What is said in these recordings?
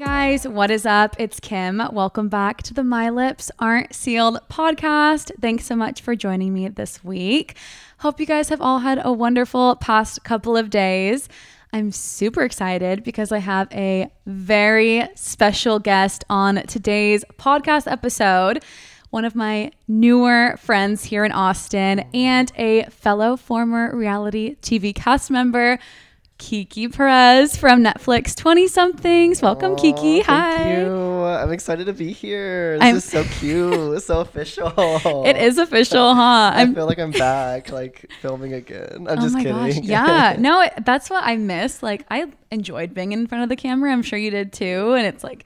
guys, what is up? It's Kim. Welcome back to the My Lips Aren't Sealed podcast. Thanks so much for joining me this week. Hope you guys have all had a wonderful past couple of days. I'm super excited because I have a very special guest on today's podcast episode. One of my newer friends here in Austin and a fellow former reality TV cast member. Kiki Perez from Netflix 20 somethings. Welcome, Aw, Kiki. Hi. Thank you. I'm excited to be here. This I'm- is so cute. It's so official. It is official, huh? I feel like I'm back, like filming again. I'm oh just my kidding. gosh. Yeah. No, it- that's what I miss. Like I enjoyed being in front of the camera. I'm sure you did too. And it's like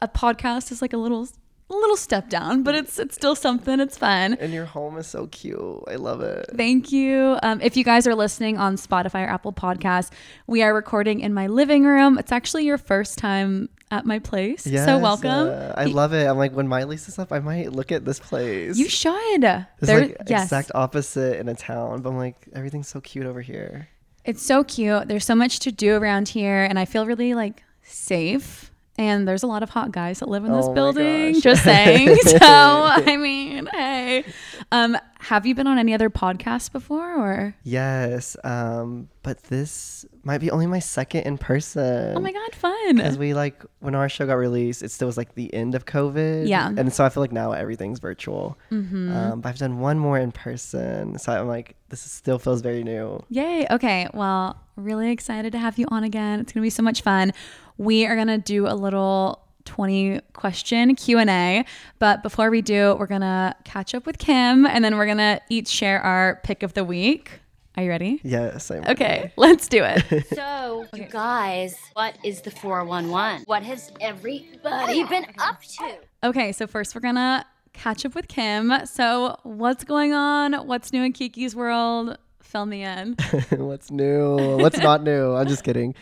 a podcast is like a little a little step down, but it's it's still something. It's fun. and your home is so cute. I love it. Thank you. Um, if you guys are listening on Spotify or Apple Podcasts, we are recording in my living room. It's actually your first time at my place. so welcome. uh, I love it. I'm like, when my lease is up, I might look at this place. You should. It's There- like yes. exact opposite in a town, but I'm like, everything's so cute over here. It's so cute. There's so much to do around here, and I feel really like safe. And there's a lot of hot guys that live in this Oh building. Just saying. so I mean, hey, um, have you been on any other podcasts before, or? Yes, um, but this might be only my second in person. Oh my god, fun! As we like when our show got released, it still was like the end of COVID. Yeah. And so I feel like now everything's virtual. Mm-hmm. Um, but I've done one more in person. So I'm like, this is, still feels very new. Yay. Okay. Well, really excited to have you on again. It's going to be so much fun. We are going to do a little 20 question Q&A, but before we do, we're going to catch up with Kim and then we're going to each share our pick of the week. Are you ready? Yes. I'm Okay, let's do it. So, you guys, what is the 411? What has everybody been up to? Okay, so first we're going to catch up with Kim. So, what's going on? What's new in Kiki's world? Fill me in. What's new? What's not new? I'm just kidding.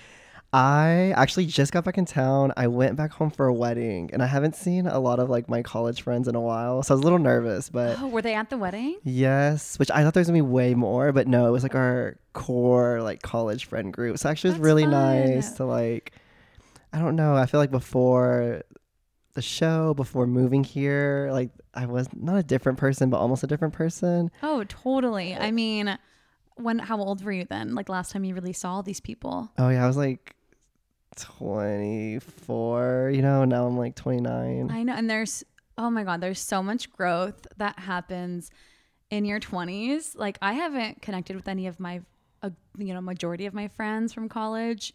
I actually just got back in town. I went back home for a wedding and I haven't seen a lot of like my college friends in a while. So I was a little nervous, but Oh, were they at the wedding? Yes, which I thought there was gonna be way more, but no, it was like our core like college friend group. So actually, it was That's really fun. nice to like. I don't know. I feel like before the show, before moving here, like I was not a different person, but almost a different person. Oh, totally. Uh, I mean, when how old were you then? Like last time you really saw all these people? Oh yeah, I was like twenty four. You know, now I'm like twenty nine. I know, and there's oh my god, there's so much growth that happens in your 20s. Like I haven't connected with any of my, uh, you know, majority of my friends from college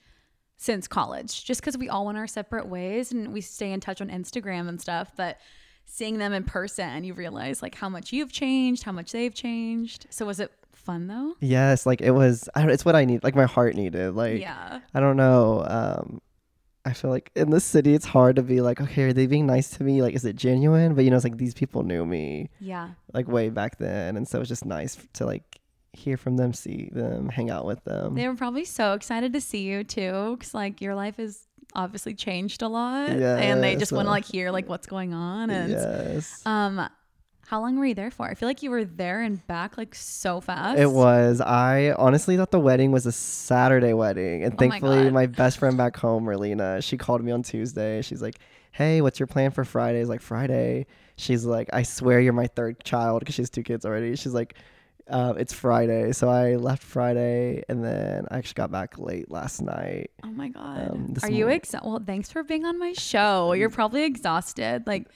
since college, just because we all went our separate ways and we stay in touch on Instagram and stuff. But seeing them in person, you realize like how much you've changed, how much they've changed. So was it fun though? Yes, like it was. It's what I need. Like my heart needed. Like yeah. I don't know. Um, I feel like in this city, it's hard to be like, okay, are they being nice to me? Like, is it genuine? But you know, it's like these people knew me Yeah. like way back then, and so it's just nice to like hear from them, see them, hang out with them. They were probably so excited to see you too, because like your life has obviously changed a lot, and they just Yes, want to like hear like what's going on. And yes, um, how long were you there for? I feel like you were there and back like so fast. it was. I honestly thought the wedding was a Saturday wedding, and Oh thankfully, God. my, best friend back home, Merlina, she called me on Tuesday. She's like, "Hey, what's your plan for Friday?" It's like Friday. She's like, "I swear you're my third child because she has two kids already." She's like. Uh, it's Friday, so I left Friday, and then I actually got back late last night. Oh my god. Um, Are you morning- exhausted? Well, thanks for being on my show. You're probably exhausted. Like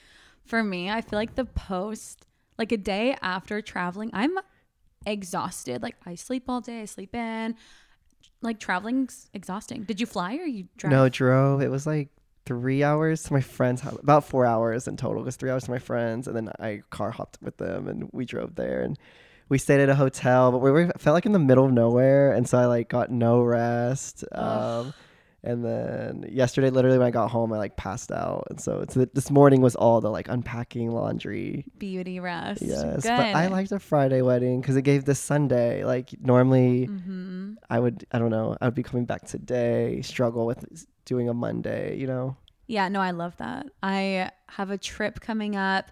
for me, I feel like the post, like a day after traveling, I'm exhausted. Like I sleep all day. I sleep in. Like traveling's exhausting. Did you fly or you drive? No, drove. It was like three hours to my friend's house, about four hours in total. It was three hours to my friends, and then I car hopped with them, and we drove there, and we stayed at a hotel, but we were felt like in the middle of nowhere, and so I like got no rest. Um, and then yesterday, literally when I got home, I like passed out, and so it's this morning was all the like unpacking, laundry. beauty rest. Yes, Good. but I liked a Friday wedding because it gave this Sunday. Like normally, Mhm. I would I don't know I would be coming back today, struggle with doing a Monday, you know. Yeah, no, I love that. I have a trip coming up.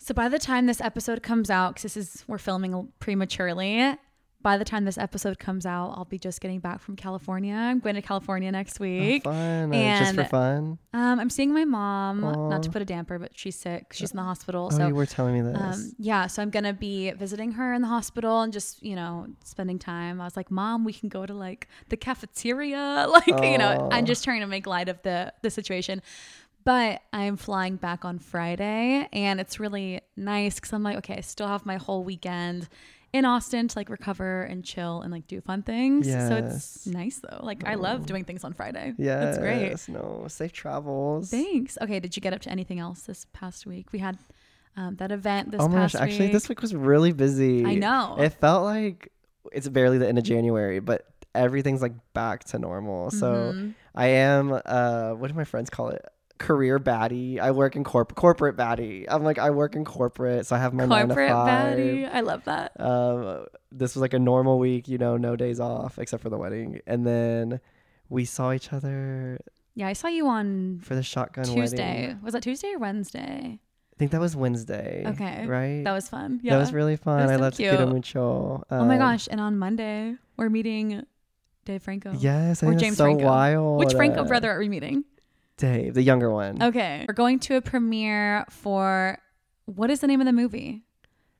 So by the time this episode comes out, because this is we're filming prematurely, by the time this episode comes out, I'll be just getting back from California. I'm going to California next Oh, week. fun. uh, just for fun. Um, I'm seeing my mom. Not to put a damper, but she's sick. She's in the hospital. Oh, so you were telling me this. um, yeah, so I'm gonna be visiting her in the hospital and just you know spending time. I was like, Mom, we can go to like the cafeteria, like you know. I'm just trying to make light of the the situation. But I'm flying back on Friday, and it's really nice because I'm like, okay, I still have my whole weekend in Austin to like recover and chill and like do fun things. So it's nice though. Like I love doing things on Friday. yeah, that's great. No, safe travels. Thanks. Okay, did you get up to anything else this past week? We had um, that event this oh my past gosh, actually, week. this week was really busy. I know. It felt like it's barely the end of January, but everything's like back to normal. So Mhm. I am, uh, what do my friends call it? Career baddie. I work in corp corporate baddie. I'm like I work in corporate, so I have my nine to corporate baddie. I love that. Um, this was like a normal week, you know, no days off except for the wedding, and then we saw each other Yeah, I saw you on for the shotgun Tuesday. wedding. Was that Tuesday or Wednesday? I think that was Wednesday. Okay. right. That was fun. Yeah. That was really fun. was I so love cute. Mucho. oh my Um, gosh! And on Monday we're meeting Dave Franco. Yes, I Or James so Franco. wild. Which Franco brother are we meeting? Dave, the younger one. Okay. We're going to a premiere for what is the name of the movie?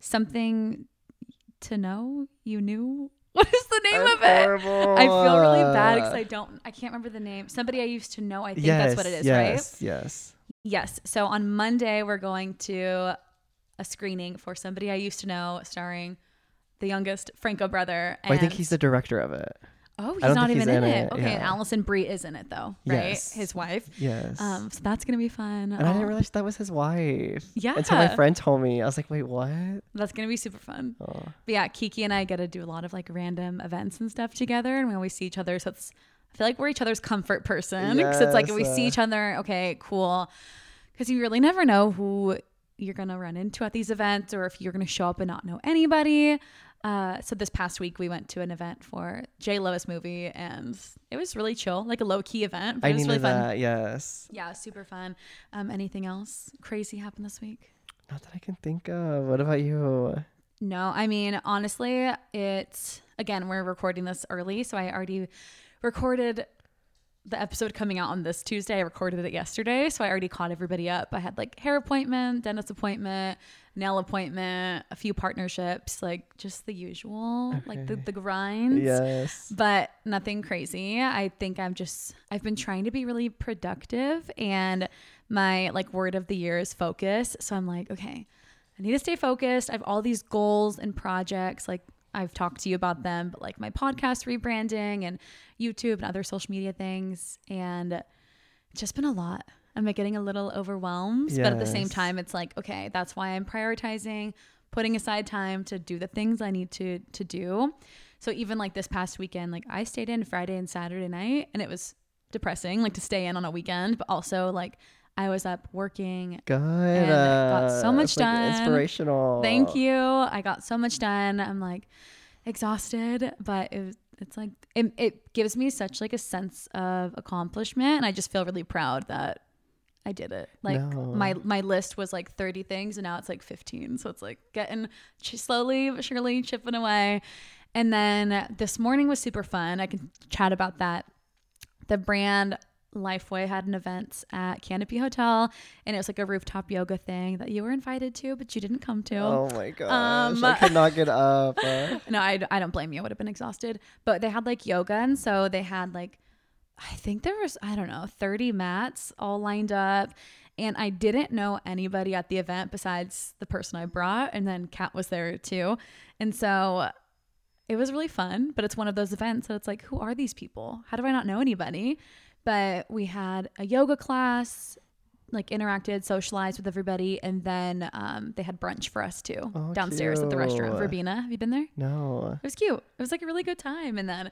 Something to know you knew. What is the name of it? Horrible. I feel really bad because I don't. I can't remember the name. Somebody I used to know. I think yes, that's what it is, right? yes, Yes. Yes. So on Monday, we're going to a screening for somebody I used to know, starring the youngest Franco brother. Well, I think he's the director of it. Oh, he's don't even he's in, in it. it, Okay, and. Alison Brie is in it though, right? Yes. His wife. Yes. Um, so that's gonna be fun. and I didn't Oh, realize that was his wife. Yeah. Until my friend told me. I was like, wait, what? that's gonna be super fun. Oh. But yeah, Kiki and I get to do a lot of like random events and stuff together, and we always see each other. So it's I feel like we're each other's comfort person because it's like if we see each other, okay, cool. Because you really never know who you're gonna run into at these events, or if you're gonna show up and not know anybody. Uh, so this past week we went to an event for Jay Lois movie, and it was really chill, like a low key event. But I it was really fun. that. Yes. Yeah, super fun. Um, anything else crazy happened this week? Not that I can think of. What about you? No, I mean, honestly, it's again, we're recording this early, so I already recorded the episode coming out on this Tuesday. I recorded it yesterday, so I already caught everybody up. I had like hair appointment, dentist appointment, nail appointment, a few partnerships, like just the usual, like the, the grinds. Yes. But nothing crazy. I think I'm just I've been trying to be really productive and my like word of the year is focus. So I'm like, okay, I need to stay focused. I have all these goals and projects like I've talked to you about them, but like my podcast rebranding and YouTube and other social media things and it's just been a lot. I'm like getting a little overwhelmed, but at the same time it's like, okay, that's why I'm prioritizing putting aside time to do the things I need to to do. So even like this past weekend, like I stayed in Friday and Saturday night and it was depressing like to stay in on a weekend, but also like I was up working. Good. And I got so much much it's, like, inspirational. Thank you. I got so much done. I'm like exhausted, but it was, it's like it, it gives me such like a sense of accomplishment and I just feel really proud that I did it. Like No. my my list was like 30 things and now it's like 15. So it's like getting slowly but surely chipping away. And then this morning was super fun. I can chat about that. The brand Lifeway had an event at Canopy Hotel and it was like a rooftop yoga thing that you were invited to, but you didn't come to. Oh my gosh. Um, I could not get up. Uh, No, I, I don't blame you. I would have been exhausted. But they had like yoga. And so they had like, I think there was, I don't know, 30 mats all lined up. And I didn't know anybody at the event besides the person I brought. And then Kat was there too. And so it was really fun. But it's one of those events that it's like, who are these people? How do I not know anybody? But we had a yoga class, like interacted, socialized with everybody. And then um, they had brunch for us too Oh, downstairs at the restaurant. Verbena. Have you been there? no. It was cute. It was like a really good time. And then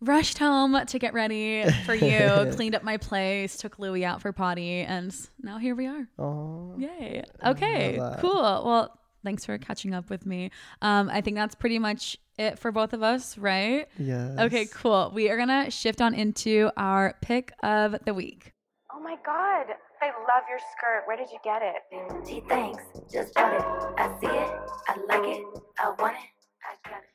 rushed home to get ready for you, cleaned up my place, took Louie out for potty, and now here we are. Oh. Yay. Okay, cool. Well, thanks for catching up with me. Um, I think that's pretty much it for both of us, right? Yes. Okay, cool. We are going to shift on into our pick of the week. Oh my god, I love your skirt. Where did you get it? Gee, thanks. Just bought it. I see it. I like it. I want it.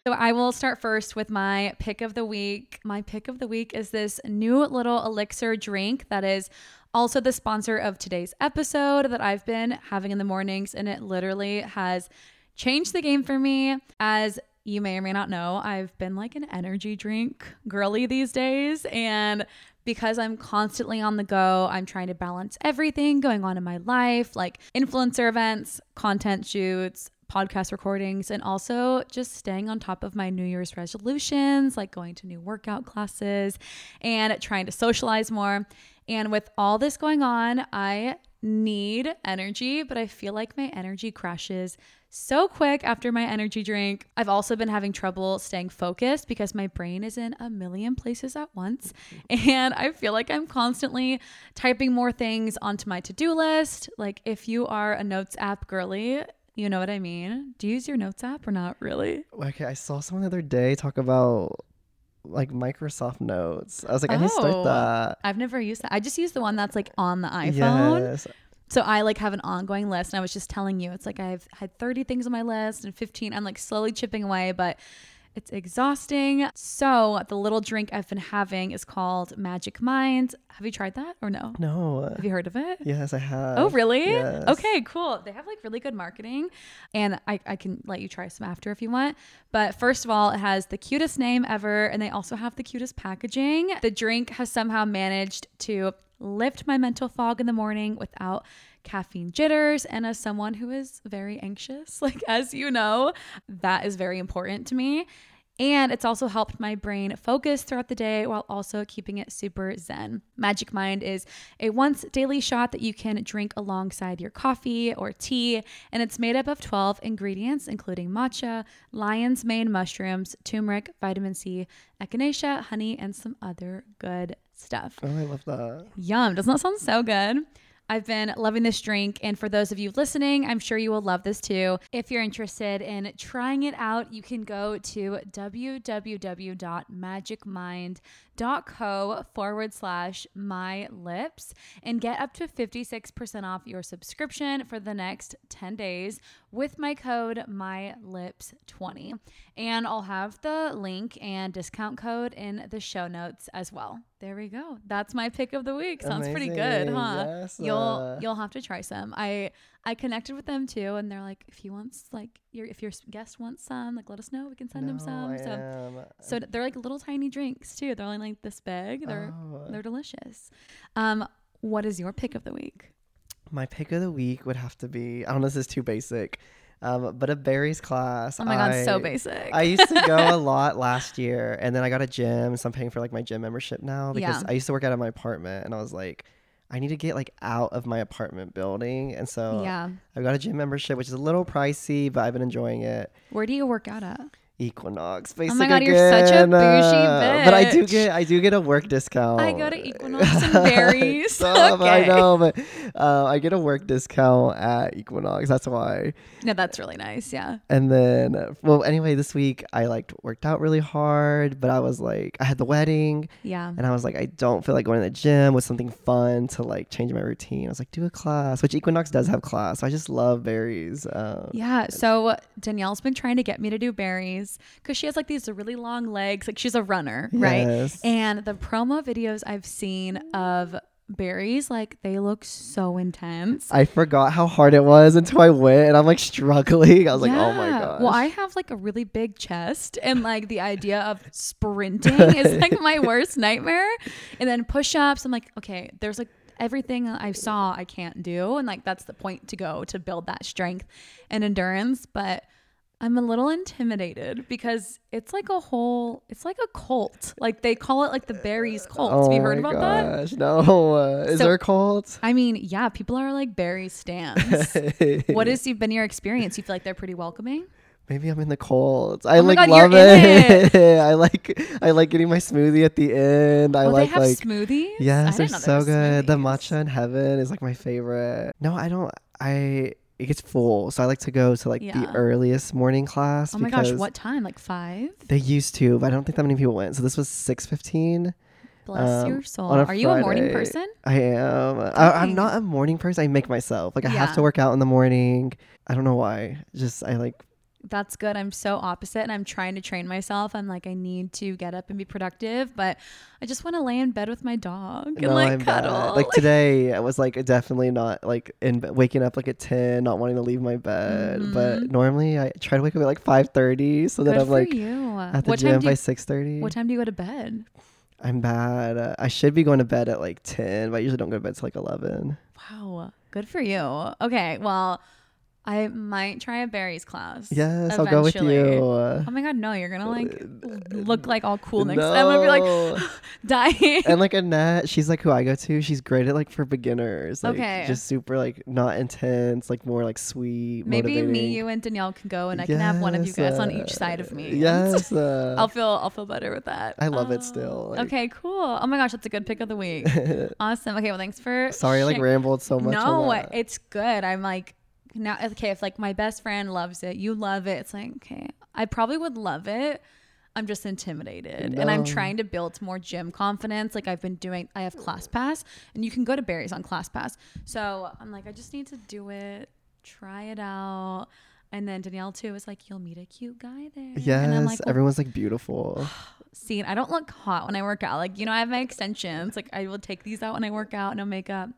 So I will start first with my pick of the week. My pick of the week is this new little elixir drink that is also the sponsor of today's episode that I've been having in the mornings and it literally has changed the game for me as you may or may not know, I've been like an energy drink girly these days and because I'm constantly on the go, I'm trying to balance everything going on in my life, like influencer events, content shoots, podcast recordings, and also just staying on top of my New Year's resolutions, like going to new workout classes and trying to socialize more. And with all this going on, I need energy, but I feel like my energy crashes so quick after my energy drink. I've also been having trouble staying focused because my brain is in a million places at once. And I feel like I'm constantly typing more things onto my to do list. Like, if you are a notes app girly, you know what I mean? Do you use your notes app or not really? Okay, I saw someone the other day talk about like Microsoft Notes. I was like, I need to start Oh. that. I've never used that. I just use the one that's like on the iPhone. Yes. So I like have an ongoing list. And I was just telling you, it's like I've had 30 things on my list and 15. I'm like slowly chipping away, but it's exhausting. So the little drink I've been having is called Magic Mind. Have you tried that or no? No. Have you heard of it? Yes, I have. Oh, really? Yes. Okay, cool. They have like really good marketing, and I, I can let you try some after if you want. But first of all, it has the cutest name ever, and they also have the cutest packaging. The drink has somehow managed to lift my mental fog in the morning without caffeine jitters. And as someone who is very anxious, like as you know, that is very important to me. And it's also helped my brain focus throughout the day while also keeping it super zen. Magic Mind is a once daily shot that you can drink alongside your coffee or tea, and it's made up of 12 ingredients, including matcha, lion's mane mushrooms, turmeric, vitamin C, echinacea, honey, and some other good stuff. Oh, I love that. Yum. Doesn't that sound so good? I've been loving this drink. And for those of you listening, I'm sure you will love this too. If you're interested in trying it out, you can go to www.magicmind.co forward slash my lips and get up to 56% off your subscription for the next 10 days with my code my lips 20 and i'll have the link and discount code in the show notes as well. There we go. That's my pick of the week. Sounds pretty good huh? Yes, you'll uh, you'll have to try some. I i connected with them too and they're like if you want like your if your guest wants some like let us know we can send them some I so am. so they're like little tiny drinks too they're only like this big they're Oh. they're delicious um what is your pick of the week My pick of the week would have to be I don't know if this is too basic, um, but a Barry's class. oh my god so basic I used to go a lot last year, and then I got a gym, so I'm paying for like my gym membership now because Yeah. I used to work out of my apartment, and I was like, I need to get like out of my apartment building, and so yeah I've got a gym membership, which is a little pricey, but I've been enjoying it. where do you work out at Equinox, Oh my God, you're such a bougie uh, But I do get I do get a work discount. I go to Equinox and Barry's. Stop, I know, but uh, I get a work discount at Equinox. That's why. no that's really nice yeah And then, well, anyway, this week I like worked out really hard, but I was like, I had the wedding, yeah and I was like, I don't feel like going to the gym with something fun to like change my routine. I was like, do a class, which Equinox does have class. So I just love Barry's. Um, Yeah. So Danielle's been trying to get me to do Barry's because she has like these really long legs. Like she's a runner, right? Yes. And the promo videos I've seen of Barry's, like they look so intense. I forgot how hard it was until I went, and I'm like struggling. I was like, oh my god. Well, I have like a really big chest, and like the idea of sprinting is like my worst nightmare. And then push ups, I'm like, okay, there's like everything I saw I can't do. And like that's the point to go to build that strength and endurance. But I'm a little intimidated because it's like a whole, it's like a cult. Like they call it like the Barry's cult. Oh Have you heard my about that? gosh. No. Uh, is So- there a cult? I mean, yeah, people are like Barry stands. what has been your experience? You feel like they're pretty welcoming? Maybe I'm in the cold. I Oh like God, love in it. I like I like getting my smoothie at the end. I oh, like they have like smoothies. I yes, they're so good. The matcha in heaven is like my favorite. No, I don't. I it gets full, so I like to go to like Yeah. the earliest morning class. Oh my gosh, because what time? Like five? They used to, but I don't think that many people went. So this was six fifteen. Bless Um, your soul. on a Are you a morning Friday. person? I am. I, I'm Dang. not a morning person. I make myself. Like I have Yeah. to work out in the morning. I don't know why. Just I like That's good. I'm so opposite and I'm trying to train myself. I'm like, I need to get up and be productive, but I just want to lay in bed with my dog and No, like I'm bad. cuddle. Like today, I was like definitely not like in waking up like at ten, not wanting to leave my bed. But Mhm. normally I try to wake up at like five thirty, so that Good I'm for like you. at the what gym by you, six thirty. what time do you go to bed? I'm bad. Uh, I should be going to bed at like ten, but I usually don't go to bed till like eleven. Wow. Good for you. Okay. Well, I might try a Barry's class. Yes, I'll go with you. Uh, Oh my god, no! You're gonna like look like all cool next time. I'm gonna be like no. dying. and like Annette, she's like who I go to. She's great at like for beginners. Like, Okay. Just super like not intense, like more like sweet. Maybe me, you, and Danielle can go, and I can have one of you Yes, guys on uh, each side of me. Yes. uh, I'll feel I'll feel better with that. I love it Oh, still, like- okay, cool. Oh my gosh, that's a good pick of the week. awesome. Okay, well, thanks for. Sorry, I like rambled so much. No, it's good. I'm like now. Okay, if like my best friend loves it, you love it. It's like okay, I probably would love it. I'm just intimidated, and I'm trying to build more gym confidence. Like I've been doing. I have Class Pass, and you can go to Barry's on Class Pass. So I'm like, I just need to do it, try it out. And then Danielle too is like, you'll meet a cute guy there. Yes, and I'm like, well, everyone's like beautiful. see, I don't look hot when I work out. Like, you know, I have my extensions. Like, I will take these out when I work out, no makeup,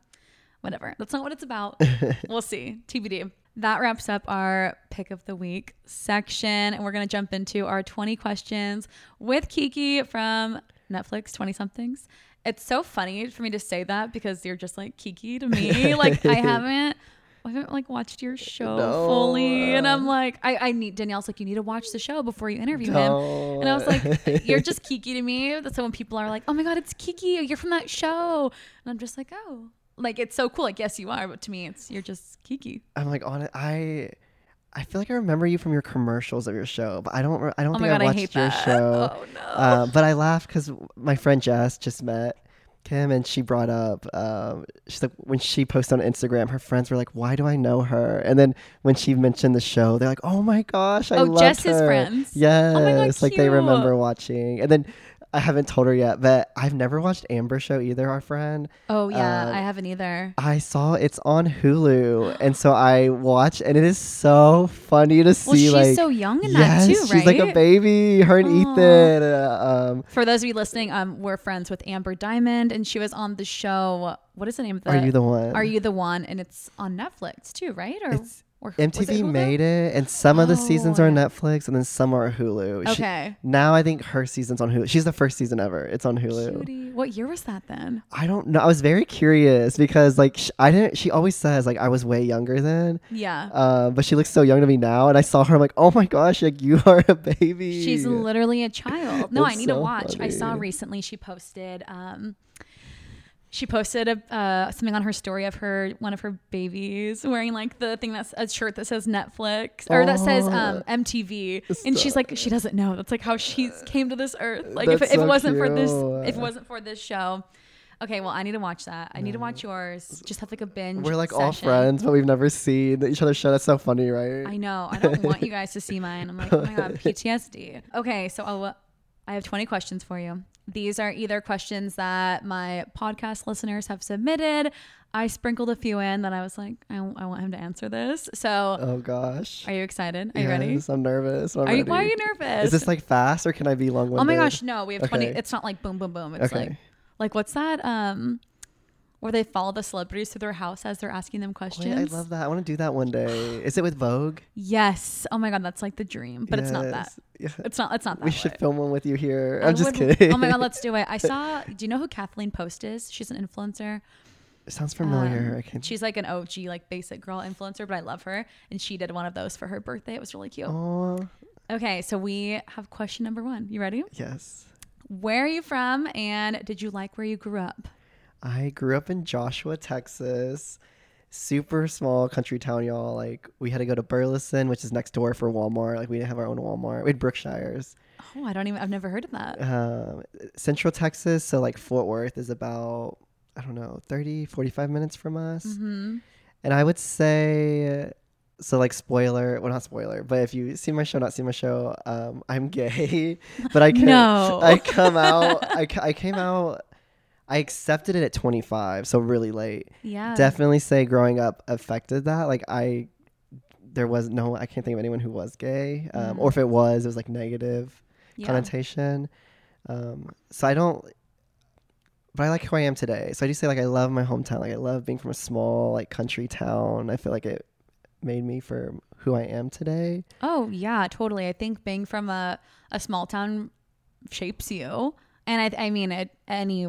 whatever. That's not what it's about. we'll see. TBD. That wraps up our pick of the week section. And we're going to jump into our 20 questions with Kiki from Netflix 20 somethings. It's so funny for me to say that because you're just like Kiki to me. like, I haven't. I haven't like watched your show No. fully, and I'm like, I, I need Danielle's like, you need to watch the show before you interview him. And I was like, you're just Kiki to me. That's So when people are like, oh my God, it's Kiki, you're from that show. And I'm just like, oh, like it's so cool. Like, yes, you are. But to me, it's, you're just Kiki. I'm like on it. I I feel like I remember you from your commercials of your show, but I don't. re- I don't Oh think I God, I watched hate your that. show. Oh, no. Uh, but I laughed because my friend Jess just met Kim, and she brought up. Um, she's like when she posted on Instagram, her friends were like, "Why do I know her?" And then when she mentioned the show, they're like, "Oh my gosh, I Oh, loved Jess's her." friends? Yes, Oh God, like they remember watching, and then. I haven't told her yet, but I've never watched Amber show either. Our friend, oh, yeah. uh, I haven't either. I saw it's on Hulu, and so I watched, and it is so funny to see. Well, she's like, so young in yes, that too, right? she's like a baby. Her and Aw. Ethan. Uh, um, For those of you listening, um, we're friends with Amber Diamond, and she was on the show. What is the name of the? are you the one? Are you the one? And it's on Netflix too, right? Or It's- or was it MTV made it, and some of the seasons Oh, are on. Netflix, and then some are Hulu. She- Okay. now I think her season's on Hulu. She's the first season ever. It's on Hulu. Cutie. What year was that then? I don't know. I was very curious because like sh- I didn't. She always says like I was way younger then, Yeah. uh, but she looks so young to me now. And I saw her. I'm like, oh my gosh, like you are a baby. She's literally a child. No, I It's need to so watch. I saw funny. recently she posted um she posted a uh, something on her story of her one of her babies wearing like the thing that's a shirt that says Netflix or that says um MTV and she's like she doesn't know that's like how she came to this earth like if, That's it- if it wasn't for this if it wasn't for this show okay well I need to watch that I need to watch yours just have like a binge We're like all friends, but we've never seen each other's show. That's so funny, right? I know. I don't want you guys to see mine. I'm like, oh my god, PTSD. Okay, so I'll, I have 20 questions for you. These are either questions that my podcast listeners have submitted. I sprinkled a few in that I was like, I, I want him to answer this. So, oh gosh. are you excited? Are you ready? I'm nervous. I'm Are you, why are you nervous? Is this like fast or can I be long winded? oh my gosh, no. We have 20. It's not like boom, boom, boom. It's Okay. like, like what's that? Um, where they follow the celebrities to their house as they're asking them questions. Wait, I love that. I want to do that one day. Is it with Vogue? Yes. Oh my god, that's like the dream, but it's not that. Yeah. It's not. It's not that. We should film one with you here. I I'm just would- kidding. Oh my god, let's do it. I saw. Do you know who Kathleen Post is? She's an influencer. It sounds familiar. Um, I can't. She's like an OG, like basic girl influencer, but I love her. And she did one of those for her birthday. It was really cute. Oh Okay, so we have question number one. You ready? yes. Where are you from, and did you like where you grew up? I grew up in Joshua, Texas. Super small country town, y'all. Like we had to go to Burleson, which is next door for Walmart. Like we didn't have our own Walmart. We had Brookshires. Oh, I don't even. I've never heard of that. um, Central Texas. So like Fort Worth is about, I don't know, 30, 45 minutes from us. hmm And I would say, so like spoiler, well not spoiler, but if you see my show, not see my show, um, I'm gay, but I can No. I come out, I, I came out, I accepted it at 25, so really late. Yeah. Definitely say growing up affected that. Like I there was no I can't think of anyone who was gay, um, or if it was, it was like negative Yeah. connotation. Um, so I don't, but I like who I am today. So I do say like I love my hometown. Like I love being from a small like country town. I feel like it made me for who I am today. Oh yeah, totally. I think being from a, a small town shapes you, and I I mean it, any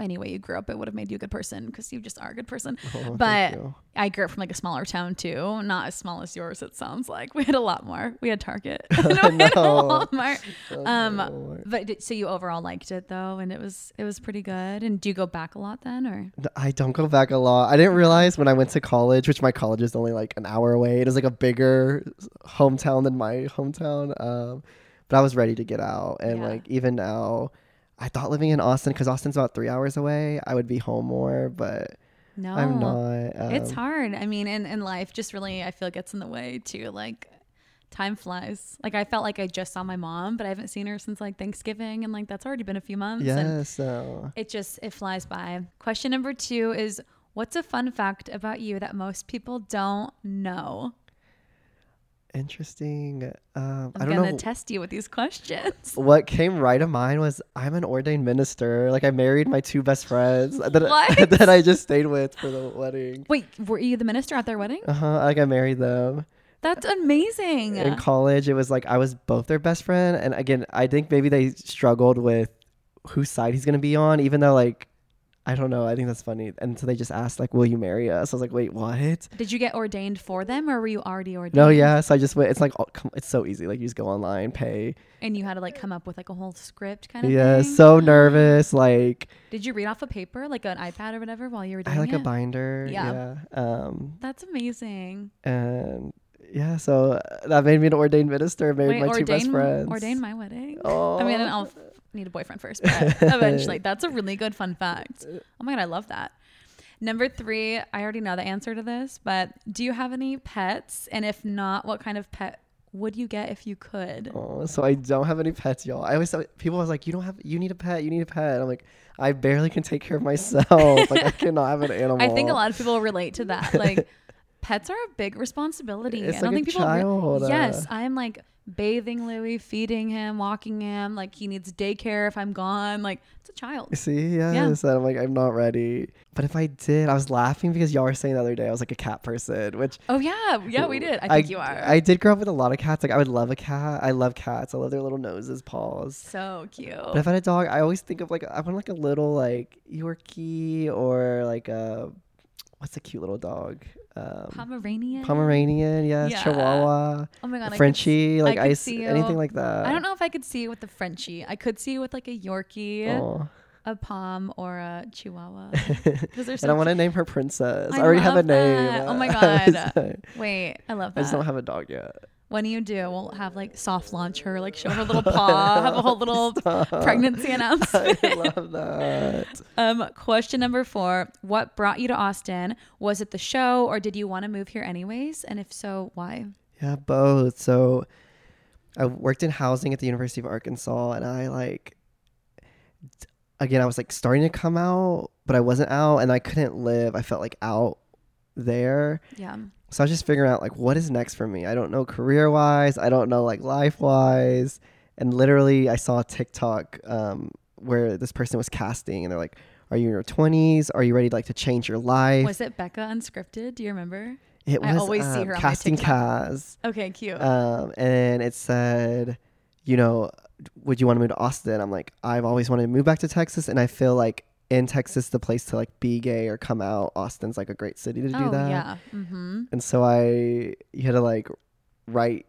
any way you grew up, it would have made you a good person because you just are a good person. Oh, but. I grew up from like a smaller town too, not as small as yours. It sounds like we had a lot more. We had Target, and we had No. Walmart. Um, Lord. but did, so you overall liked it though, and it was it was pretty good. And do you go back a lot then, or I don't go back a lot. I didn't realize when I went to college, which my college is only like an hour away. It is like a bigger hometown than my hometown. Um, but I was ready to get out, and Yeah. like even now, I thought living in Austin because Austin's about three hours away. I would be home more, but no? I'm not. Um, It's hard. I mean, in, in life, just really, I feel gets in the way too. Like, time flies. Like, I felt like I just saw my mom, but I haven't seen her since like Thanksgiving, and like that's already been a few months. And Yes. no. it just it flies by. Question number two is, what's a fun fact about you that most people don't know? Interesting. Um, I I'm don't gonna know. test you with these questions. what came right to mind was I'm an ordained minister. Like I married my two best friends that, What? that I just stayed with for the wedding. Wait, were you the minister at their wedding? Uh huh. Like I married them. That's amazing. in college it was like i was both their best friend and again i think maybe they struggled with whose side he's going to be on even though like i don't know i think that's funny and so they just asked like will you marry us i was like wait what Did you get ordained for them, or were you already ordained? no yeah so i just went it's like oh, come- it's so easy like you just go online pay And you had to like come up with like a whole script kind of thing. yeah thing. so nervous like Did you read off a paper, like an iPad or whatever, while you were doing it? i had like a binder Yeah. yeah um That's amazing. and yeah so uh, that made me an ordained minister married Wait, my two best friends ordain my wedding. oh I mean, I'll need a boyfriend first, but eventually, that's a really good fun fact. Oh my god, I love that. Number three, I already know the answer to this, but do you have any pets? And if not, what kind of pet would you get if you could? Oh, so I don't have any pets, y'all. I always thought people I was like, you don't have, you need a pet, you need a pet. I'm like, I barely can take care of myself. like I cannot have an animal. I think a lot of people relate to that. Like, pets are a big responsibility. It's I don't like think a people. child, uh, yes, I am like bathing Louis, feeding him, walking him. Like he needs daycare if I'm gone. Like it's a child. See, yes, and I'm like, I'm not ready. But if I did, I was laughing because y'all were saying the other day I was like a cat person, which Oh yeah, yeah, we did. I think you are. I did grow up with a lot of cats. Like I would love a cat. I love cats. I love their little noses, paws. so cute. But if I had a dog, I always think of like I want like a little like Yorkie or like a what's a cute little dog? Um, Pomeranian. Pomeranian, yes, Yeah. Chihuahua. Oh my god, Frenchie, like ice, see anything like that. I don't know if I could see it with the Frenchie. I could see it with like a Yorkie, Aw. a Pom, or a Chihuahua. Because they're so and I want to name her Princess. I, I already have a name. that. Oh my God. Wait, I love that. I just don't have a dog yet. When do you do, we'll have like soft launch her, like show her little paw, have a whole little pregnancy announcement. I love that. Um, question number four: What brought you to Austin? Was it the show, or did you want to move here anyways? And if so, why? Yeah, both. So I worked in housing at the University of Arkansas and I like again I was like starting to come out, but I wasn't out and I couldn't live. I felt like out there. Yeah, So I was just figuring out like what is next for me. I don't know career wise. I don't know like life wise. And literally I saw a TikTok um, where this person was casting and they're like, Are you in your twenties? Are you ready like to change your life? was it Becca Unscripted? Do you remember? it I always see um, her on casting. Kaz. Okay, cute. um, and it said, you know, would you want to move to Austin? I'm like, I've always wanted to move back to Texas, and I feel like in Texas, the place to like be gay or come out, Austin's like a great city to do oh that. yeah. Mm-hmm. And so I, you had to like write,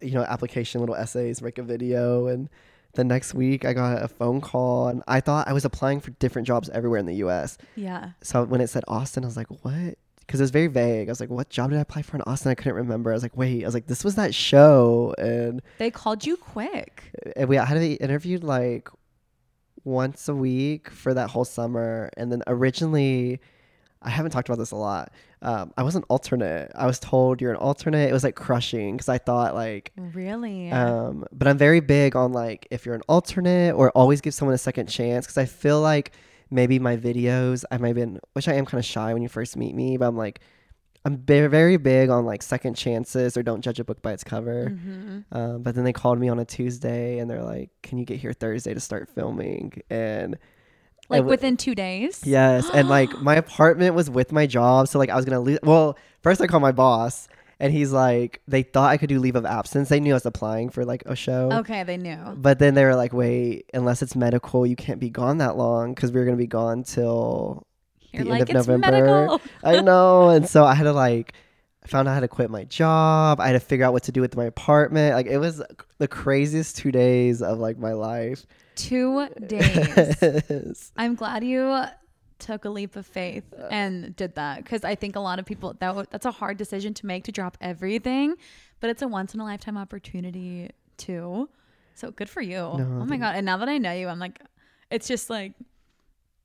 you know, application little essays, make a video, and the next week I got a phone call, and I thought I was applying for different jobs everywhere in the U.S. Yeah. So when it said Austin, I was like, what? Because it was very vague. I was like, what job did I apply for in Austin? I couldn't remember. I was like, wait. I was like, this was that show. And, They called you quick. and we had interviewed like once a week for that whole summer. And then originally, I haven't talked about this a lot. Um, I was an alternate. I was told you're an alternate. It was like crushing because I thought like, Really? um, but I'm very big on like if you're an alternate or always give someone a second chance because I feel like maybe my videos I might have been, which I am kind of shy when you first meet me, but I'm like, I'm very very big on like second chances or don't judge a book by its cover. Mhm. Um, but then they called me on a Tuesday and they're like, "Can you get here Thursday to start filming?" And Like wa- within two days. Yes, and like my apartment was with my job, so like I was gonna leave. Well, first I called my boss, and he's like, they thought I could do leave of absence. They knew I was applying for like a show, Okay, they knew. but then they were like, wait, unless it's medical, you can't be gone that long because we were gonna be gone till You're the like end of November. I know, and so I had to like. I found out how to quit my job. I had to figure out what to do with my apartment. Like it was the craziest two days of like my life. Two days. I'm glad you took a leap of faith and did that because I think a lot of people that w- that's a hard decision to make to drop everything, but it's a once in a lifetime opportunity too. So good for you. oh my god! And now that I know you, I'm like, it's just like,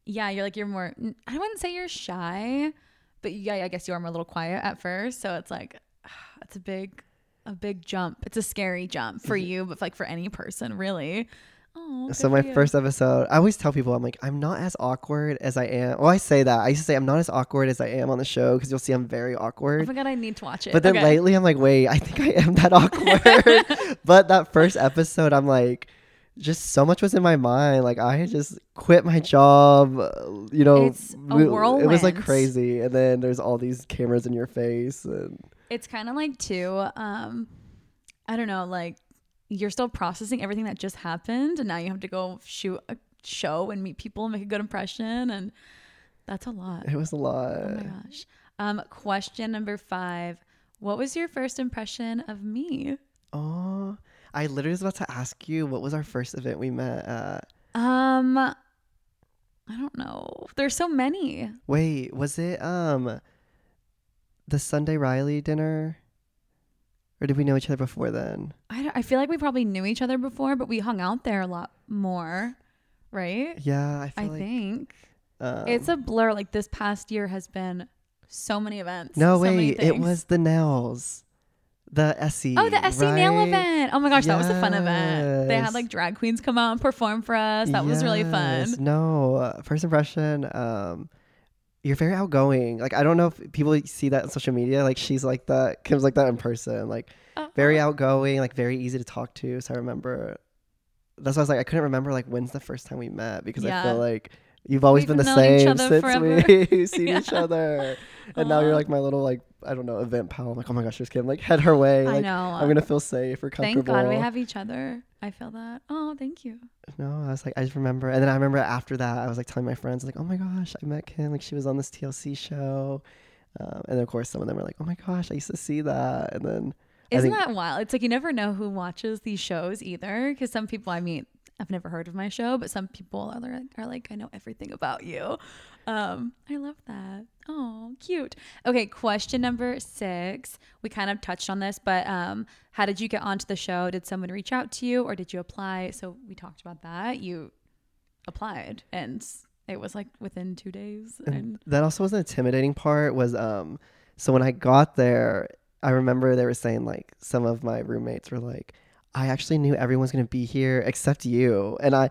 yeah, you're like you're more. I wouldn't say you're shy, but yeah, I guess you are more a little quiet at first. So it's like, it's a big, a big jump. It's a scary jump for mm-hmm. you, but like for any person, really. Oh, So my you. first episode, I always tell people I'm like I'm not as awkward as I am. Well, I say that I used to say I'm not as awkward as I am on the show because you'll see I'm very Oh awkward. my god, I need to watch it. but then Okay. lately I'm like, wait, I think I am that awkward. but that first episode, I'm like, just so much was in my mind. Like I had just quit my job. uh, You know, It's a we- It was like crazy, and then there's all these cameras in your face, and it's kind of like too um i don't know like you're still processing everything that just happened and now you have to go shoot a show and meet people and make a good impression and that's a lot it was a lot. oh my gosh um question number five what was your first impression of me Oh, I literally was about to ask you what was our first event we met at. um i don't know there's so many Wait, was it um the Sunday Riley dinner? Or did we know each other before then? I, I feel like we probably knew each other before but we hung out there a lot more right Yeah, I feel i like think um, it's a blur. Like this past year has been so many events. No, so wait, it was the nails. The SE. Oh, the SC nail event. Oh my gosh, that was a fun event. They had like drag queens come out and perform for us. That was really fun. No, uh, first impression. Um, you're very outgoing. Like I don't know if people see that on social media. Like she's like that. Kim's like that in person. Like Oh, very outgoing. Like very easy to talk to. So I remember. That's why I was like I couldn't remember like when's the first time we met because I Yeah. feel like you've always We've been the same since forever. we've seen each other. And now you're like my little like I don't know event pal. I'm like oh my gosh, there's Kim. Like head her way. I know. I'm gonna feel safe or Thank comfortable. God we have each other. I feel that. Oh, thank you. No, I was like, I just remember, and then I remember after that, I was like telling my friends, like, oh my gosh, I met Kim, like she was on this TLC show, um, and of course some of them were like, oh my gosh, I used to see that, and then Isn't think- that wild? It's like you never know who watches these shows either. Because some people, I mean, I've never heard of my show, but some people are like, are like I know everything about you. Um, I love that. Oh, cute. Okay, question number six. We kind of touched on this, but um, how did you get onto the show? Did someone reach out to you, or did you apply? So we talked about that. You applied, and it was like within two days. And that also was the intimidating part was, um, so when I got there, I remember they were saying like some of my roommates were like, I actually knew everyone was gonna be here except you, and I,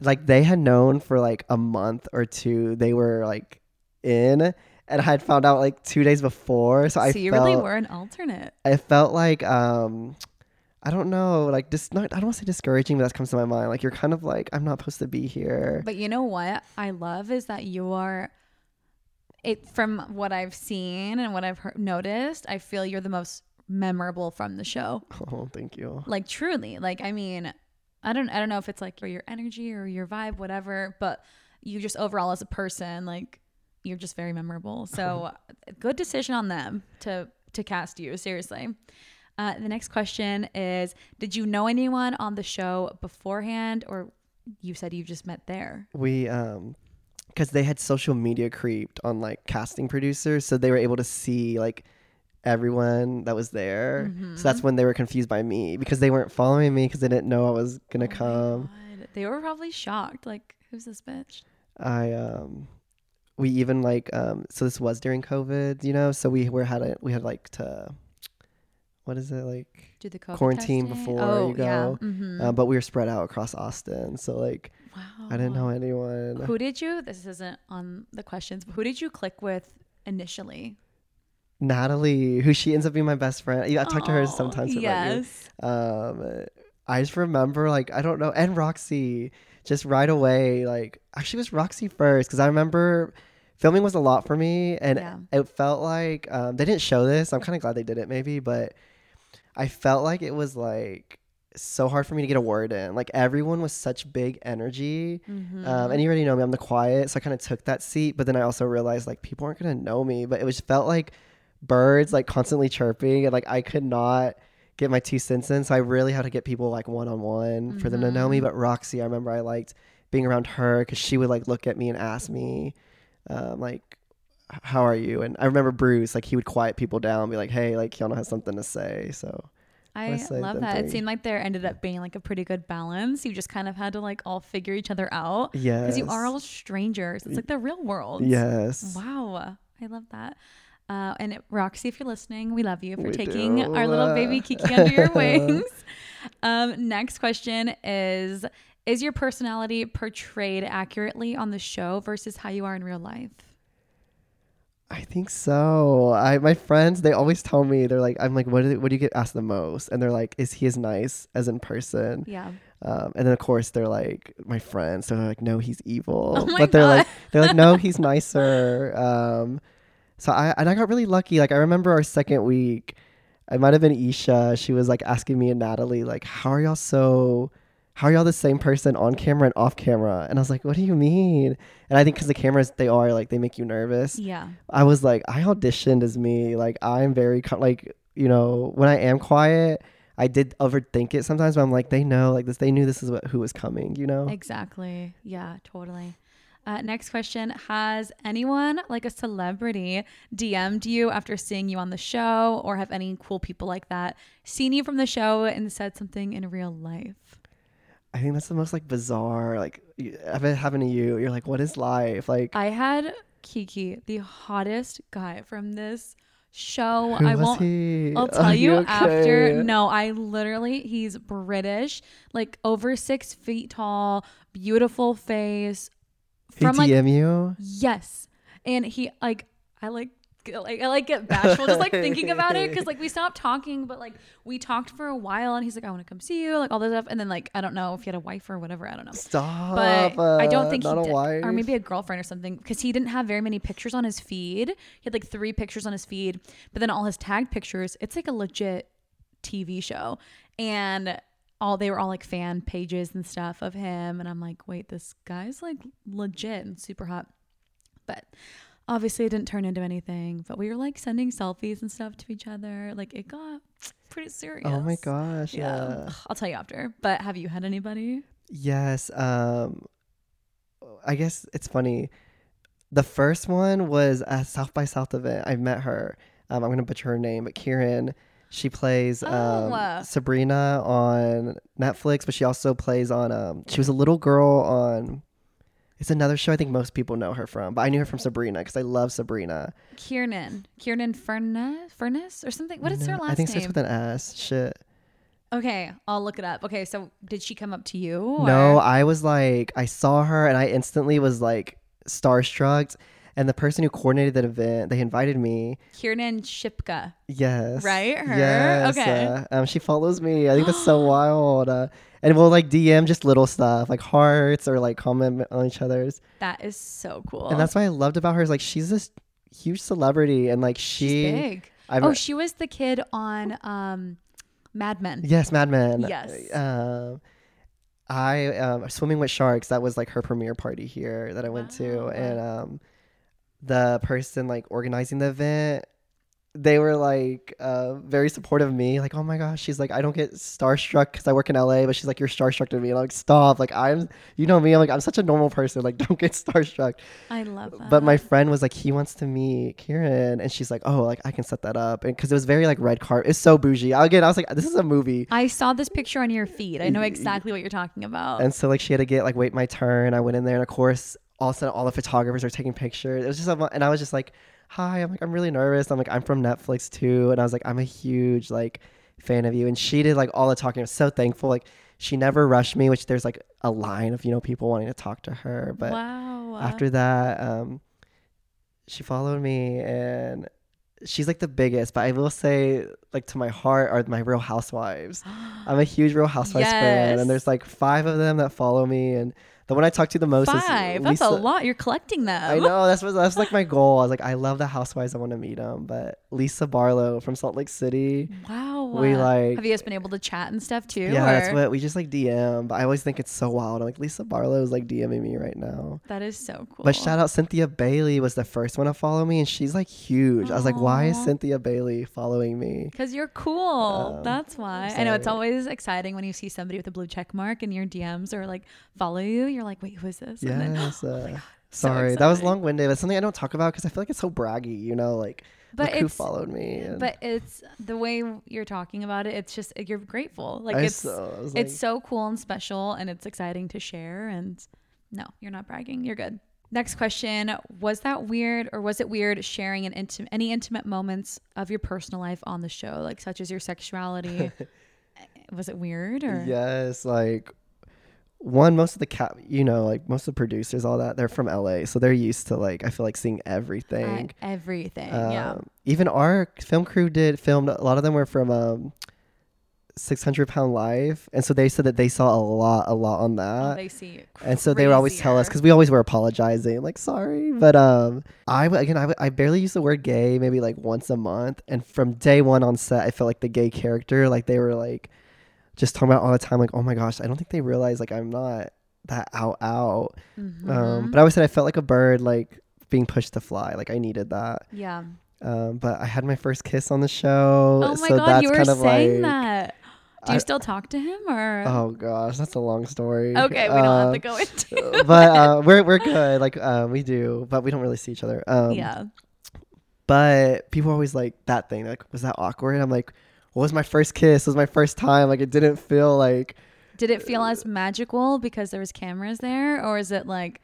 like they had known for like a month or two they were like in. And I had found out like two days before, so, I so I you felt, really were an alternate. it felt like um I don't know, like just not I don't want to say discouraging, but that comes to my mind. Like you're kind of like, I'm not supposed to be here. But you know what I love is that you are it from what I've seen and what I've heard, noticed, I feel you're the most memorable from the show. Oh, thank you. Like truly. Like I mean, I don't I don't know if it's like your energy or your vibe whatever, but you just overall as a person like you're just very memorable. So good decision on them to to cast you seriously. Uh, the next question is Did you know anyone on the show beforehand, or you said you just met there? We um because they had social media creeped on like casting producers, so they were able to see like everyone that was there. Mm-hmm. So that's when they were confused by me because they weren't following me because they didn't know I was gonna Oh come. They were probably shocked. Like, who's this bitch? I um we even like um so this was during COVID, you know, so we were had a we had like to what is it like Do the COVID Quarantine testing? before oh, you go. Yeah. mhm. um, but we were spread out across Austin, so like wow. I didn't know anyone. Who did you? This isn't on the questions. But who did you click with initially? Natalie, who she ends up being my best friend. I talk to her sometimes. about you. Yes. Um, I just remember like I don't know, and Roxy just right away. Like actually, it was Roxy first because I remember filming was a lot for me, and Yeah. it felt like um, they didn't show this. I'm kind of glad they did it, maybe, but I felt like it was like so hard for me to get a word in. Like everyone was such big energy. Mm-hmm. Um, and you already know me, I'm the quiet, so I kind of took that seat. But then I also realized like people aren't gonna know me. But it was felt like birds like constantly chirping, and like I could not get my two cents in. So I really had to get people like one on one for them to know me. Mhm. But Roxy, I remember I liked being around her because she would like look at me and ask me, um, like, "How are you?" And I remember Bruce, like he would quiet people down, and be like, "Hey, like Keauno has something to say." So I love that. It seemed like there ended up being like a pretty good balance. You just kind of had to like all figure each other out yes, because you are all strangers. It's like the real world. yes. Wow. I love that. Uh, and Roxy, if you're listening, we love you for We taking do. our little baby Kiki under your wings. Um, next question is Is your personality portrayed accurately on the show versus how you are in real life? I think so. I my friends they always tell me they're like I'm like what do what do you get asked the most and they're like is he as nice as in person Yeah. um, and then of course they're like my friends so they're like no he's evil Oh but they're like they're like no he's nicer um, so I and I got really lucky like I remember our second week it might have been Isha she was like asking me and Natalie like how are y'all so how are y'all the same person on camera and off camera and I was like what do you mean and I think because the cameras they are like they make you nervous Yeah. I was like, I auditioned as me. Like, I'm very, like, you know, when I am quiet, I did overthink it sometimes, but I'm like, they know, like, this, they knew this is what, who was coming, you know? Exactly. Yeah, totally. Uh, next question Has anyone, like a celebrity, DM'd you after seeing you on the show, or have any cool people like that seen you from the show and said something in real life? I think that's the most, like, bizarre, like, if it happened to you, you're like, what is life? Like, I had Kiki, the hottest guy from this show. who I won't. he? I'll Are tell you okay? after. No, I literally, he's British, like over six feet tall, beautiful face. He From like DM you? Yes. And he like I like like I like get bashful just like thinking about it because like we stopped talking but like we talked for a while and he's like I want to come see you like all this stuff and then like I don't know if he had a wife or whatever I don't know Stop. but I don't uh, think not he a did wife. or maybe a girlfriend or something because he didn't have very many pictures on his feed he had like three pictures on his feed but then all his tagged pictures it's like a legit TV show and all they were all like fan pages and stuff of him and I'm like wait this guy's like legit and super hot but obviously it didn't turn into anything but we were like sending selfies and stuff to each other like it got pretty serious Oh my gosh. yeah yeah. I'll tell you after but have you had anybody Yes. Um, I guess it's funny. The first one was a South by South event. I met her. Um, I'm gonna butcher her name, but Kieran. She plays um, Oh. Sabrina on Netflix, but she also plays on. Um, she was a little girl on. It's another show I think most people know her from, but I knew her from Sabrina because I love Sabrina. Kiernan, Kiernan Furness, Furness or something. What is her last I think it name? starts with an S. Shit. okay, I'll look it up. Okay, so did she come up to you? No, I was like, I saw her and I instantly was like starstruck. And the person who coordinated that event, they invited me. Kiernan Shipka. Yes. Right? Her? Yes. Okay. uh, um, she follows me. I think that's so wild. Uh, and we'll like DM just little stuff like hearts or like comment on each other's. That is so cool. And that's what I loved about her is like she's this huge celebrity and like She's she. big. I've- oh, she was the kid on um, Mad Men. Yes, Mad Men. Yes. Um, I um, swimming with sharks. That was like her premiere party here that I went to, and um, the person like organizing the event, they were like uh, very supportive of me. Like, oh my gosh, she's like, I don't get starstruck because I work in LA, but she's like, you're starstruck to me. And I'm like, stop. Like, I'm, you know me. I'm like, I'm such a normal person. Like, don't get starstruck. I love that. But my friend was like, he wants to meet Kiernan, and she's like, oh, like I can set that up, and because it was very like red carpet. It's so bougie. Again, I was like, this is a movie. I saw this picture on your feed. I know exactly what you're talking about. And so like she had to get like wait my turn. I went in there and of course all of a sudden all the photographers are taking pictures. It was just and I was just like, hi. I'm like I'm really nervous. I'm like I'm from Netflix too, and I was like I'm a huge like fan of you. And she did like all the talking. I was so thankful. Like she never rushed me, which there's like a line of you know people wanting to talk to her. But wow. after that, um, she followed me and she's like the biggest, but I will say, like to my heart, are my Real Housewives. I'm a huge Real Housewives fan, and there's like five of them that follow me, and the one I talk to the most is Five. Lisa. That's a lot. You're collecting them. I know that's what that's like my goal. I was like, I love the Housewives. I want to meet them, but Lisa Barlow from Salt Lake City. Wow. We, like- Have you guys been able to chat and stuff too? Yeah, that's what we just like DM. But I always think it's so wild. I'm like Lisa Barlow is like DMing me right now. That is so cool. But shout out Cynthia Bailey was the first one to follow me, and she's like huge. I was like, why is Cynthia Bailey following me? Because you're cool. Um, That's why. I know it's always exciting when you see somebody with a blue check mark in your DMs or like follow you. You're like, wait, who is this? And then- Yes. uh, Oh so sorry, that was long winded. But something I don't talk about because I feel like it's so braggy. You know, like But who followed me. and but it's the way you're talking about it. It's just you're grateful. Like I it's so- it's like- so cool and special, and it's exciting to share. And no, you're not bragging. You're good. Next question: Was that weird, or was it weird sharing an intimate, any intimate moments of your personal life on the show, like such as your sexuality? was it weird, or Yes, like one most of the cap you know like most of the producers all that they're from la so they're used to like i feel like seeing everything Uh, everything? yeah. Um, even our film crew did filmed a lot of them were from um 600 pound life and so they said that they saw a lot a lot on Oh, that they see. and so they would always tell us because we always were apologizing like sorry but um i again I, I barely use the word gay maybe like once a month and from day one on set i felt like the gay character like they were like just talking about all the time like oh my gosh i don't think they realize like i'm not that out out Mm-hmm. um but i always said i felt like a bird like being pushed to fly like i needed that yeah. um but i had my first kiss on the show Oh my so god, that's you were saying like that. Do you I- still talk to him or? oh gosh that's a long story okay, we don't have to Um, go into. but uh, we're we're good. Like uh, we do, but we don't really see each other. Um, yeah. But people are always like that thing. Like, was that awkward? I'm like, what was my first kiss? It was my first time. Like, it didn't feel like. Did it feel as magical because there was cameras there, or is it like,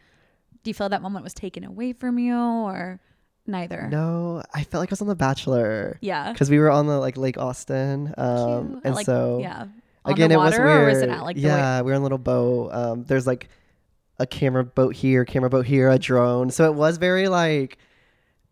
do you feel that moment was taken away from you, or neither? No, I felt like I was on The Bachelor Yeah. because we were on the like Lake Austin, um, and Like, so yeah. On again, it was weird. or was it like yeah, we were on a little boat. Um, there's like a camera boat here, camera boat here, a drone. So it was very like.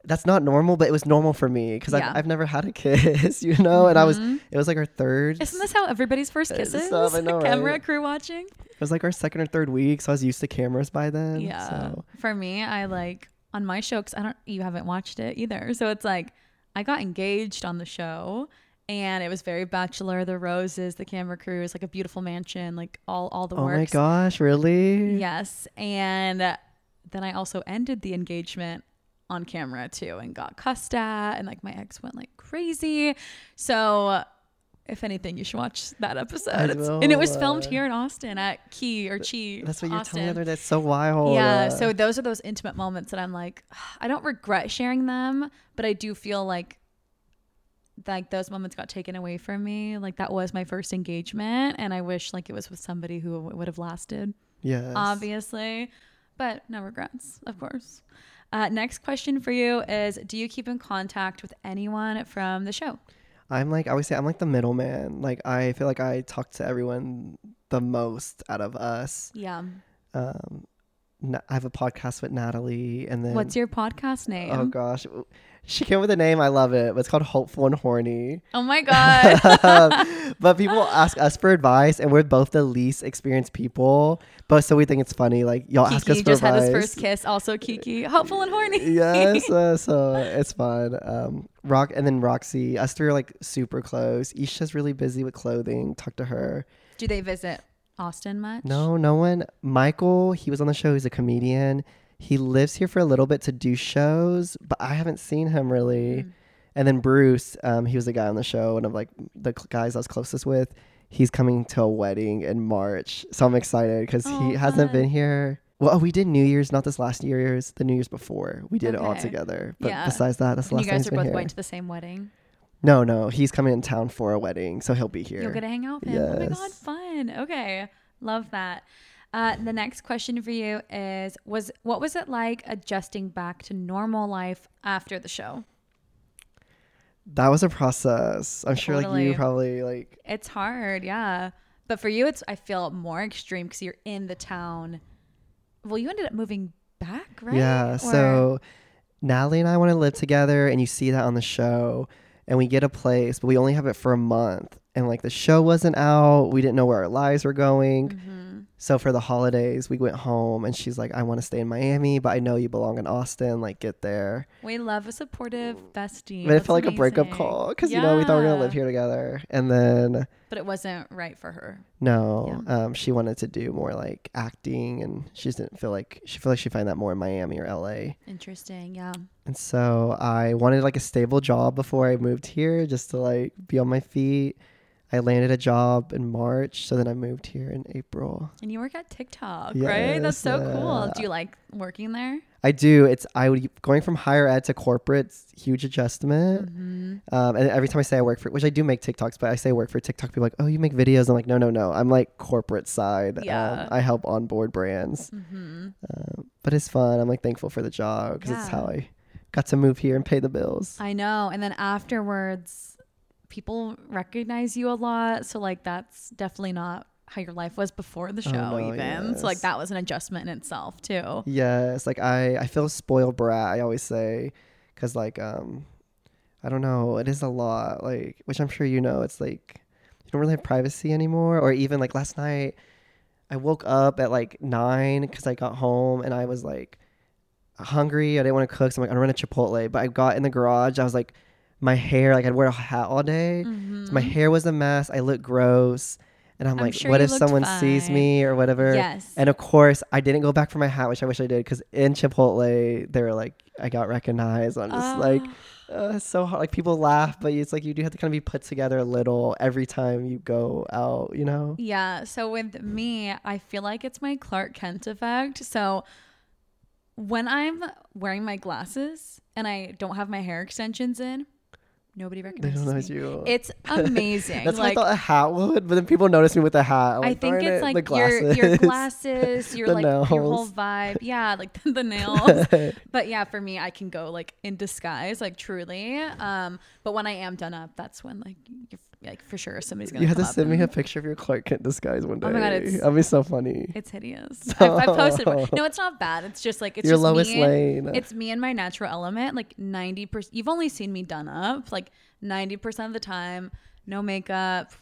That's not normal, but it was normal for me because Yeah. I've, I've never had a kiss, you know. And I was, Mhm. it was like our third Isn't this how everybody's first Uh, kisses? stuff, I know, Camera crew watching. It was like our second or third week, so I was used to cameras by then. Yeah. So. For me, I like on my show because I don't. You haven't watched it either, so it's like I got engaged on the show, and it was very Bachelor, the roses, the camera crew, is like a beautiful mansion, like all all the Oh my gosh, really? Yes, and then I also ended the engagement on camera too, and got cussed at, and like my ex went like crazy. So. If anything, you should watch that episode. And it was filmed here in Austin at Key or Chi. That's what you're telling me the other day. It's so wild. Yeah, so those are those intimate moments that I'm like, I don't regret sharing them, but I do feel like like those moments got taken away from me. Like that was my first engagement, and I wish like it was with somebody who would have lasted, yes. obviously, but no regrets, of course. Uh, next question for you is: Do you keep in contact with anyone from the show? I'm like I always say I'm like the middleman. Like I feel like I talk to everyone the most out of us. Yeah. Um, I have a podcast with Natalie, and then What's your podcast name? oh gosh, she came with a name. I love it. It's called Hopeful and Horny. Oh my god. Um, but people ask us for advice, and we're both the least experienced people. But so we think it's funny. Like y'all ask us for advice. Kiki just had his first kiss. Also, Kiki, hopeful and horny. yes, uh, so it's fun. Um, Rock and then Roxy, us three are like super close. Isha's really busy with clothing. Talk to her. Do they visit Austin much? No, no one. Michael, he was on the show. He's a comedian. He lives here for a little bit to do shows, but I haven't seen him really. Mm. And then Bruce, um, he was the guy on the show, one of like the cl- guys I was closest with. He's coming to a wedding in March, so I'm excited because Oh, he hasn't fun. been here. Well, oh, we did New Year's, not this last New Year's, the New Year's before. We did it all together. But Yeah. besides that, that's the last you guys are both here. going to the same wedding. No, no, he's coming in town for a wedding, so he'll be here. You'll get to hang out with him. Oh my god, fun. Okay, love that. Uh, the next question for you is: Was what was it like adjusting back to normal life after the show? that was a process. I'm sure like you probably like It's hard, yeah. But for you, it's I feel more extreme because you're in the town. Well, you ended up moving back, right? Yeah. Or- So Natalie and I want to live together, and you see that on the show, and we get a place, but we only have it for a month, and like the show wasn't out, we didn't know where our lives were going. Mm-hmm. So for the holidays, we went home, and she's like, "I want to stay in Miami, but I know you belong in Austin. Like, get there." We love a supportive bestie. But it felt like a breakup call because you know we thought we were gonna live here together, and then But it wasn't right for her. no, um, she wanted to do more like acting, and she just didn't feel like she felt like she'd find that more in Miami or LA. Interesting. Yeah. And so I wanted like a stable job before I moved here, just to like be on my feet. I landed a job in March, so then I moved here in April. And you work at TikTok, right? That's Yes, so cool. uh, Do you like working there? I do. It's I would going from higher ed to corporate, huge adjustment. Mm-hmm. Um, and every time I say I work for, which I do make TikToks, but I say I work for TikTok, people are like, oh, you make videos. I'm like, no, no, no. I'm like corporate side. Yeah. Um, I help onboard brands. Mm-hmm. Um, but it's fun. I'm like thankful for the job because it's how I got to move here and pay the bills. I know. And then afterwards, people recognize you a lot. So, like, that's definitely not how your life was before the show, Oh, no, even. So, like, that was an adjustment in itself, too. Yes, like I, I feel spoiled brat. I always say, because like um, I don't know, it is a lot. Like which I'm sure you know. It's like you don't really have privacy anymore. Or even like last night, I woke up at like nine because I got home and I was like hungry. I didn't want to cook, so I'm like I'm gonna run to Chipotle. But I got in the garage. I was like, my hair, like I'd wear a hat all day. So my hair was a mess. I looked gross. And I'm, Mm-hmm. I'm like, sure what if someone sees me or whatever? Yes. And of course, I didn't go back for my hat, which I wish I did, because in Chipotle, they were like, I got recognized. I'm just like, Ah. uh, it's so hard. Like people laugh, but it's like you do have to kind of be put together a little every time you go out, you know? Yeah. So with me, I feel like it's my Clark Kent effect. So when I'm wearing my glasses and I don't have my hair extensions in, nobody recognizes me. you. It's amazing. That's like what I thought a hat would, but then people notice me with a hat. I'm I think it's it, the like your your glasses, your the like your whole nails. vibe. Yeah, like the, nails. but yeah, for me, I can go like in disguise, like truly. Um, but when I am done up, that's when like you're, like for sure somebody's gonna. You have to send me a picture of your Clark Kent disguise one day. Oh my God, it's- That'd be so funny. It's hideous. I've, I've posted. one. No, it's not bad. It's just like it's your just Lois me. Lane. It's me and my natural element. Like ninety percent. You've only seen me done up. Like ninety percent of the time, no makeup.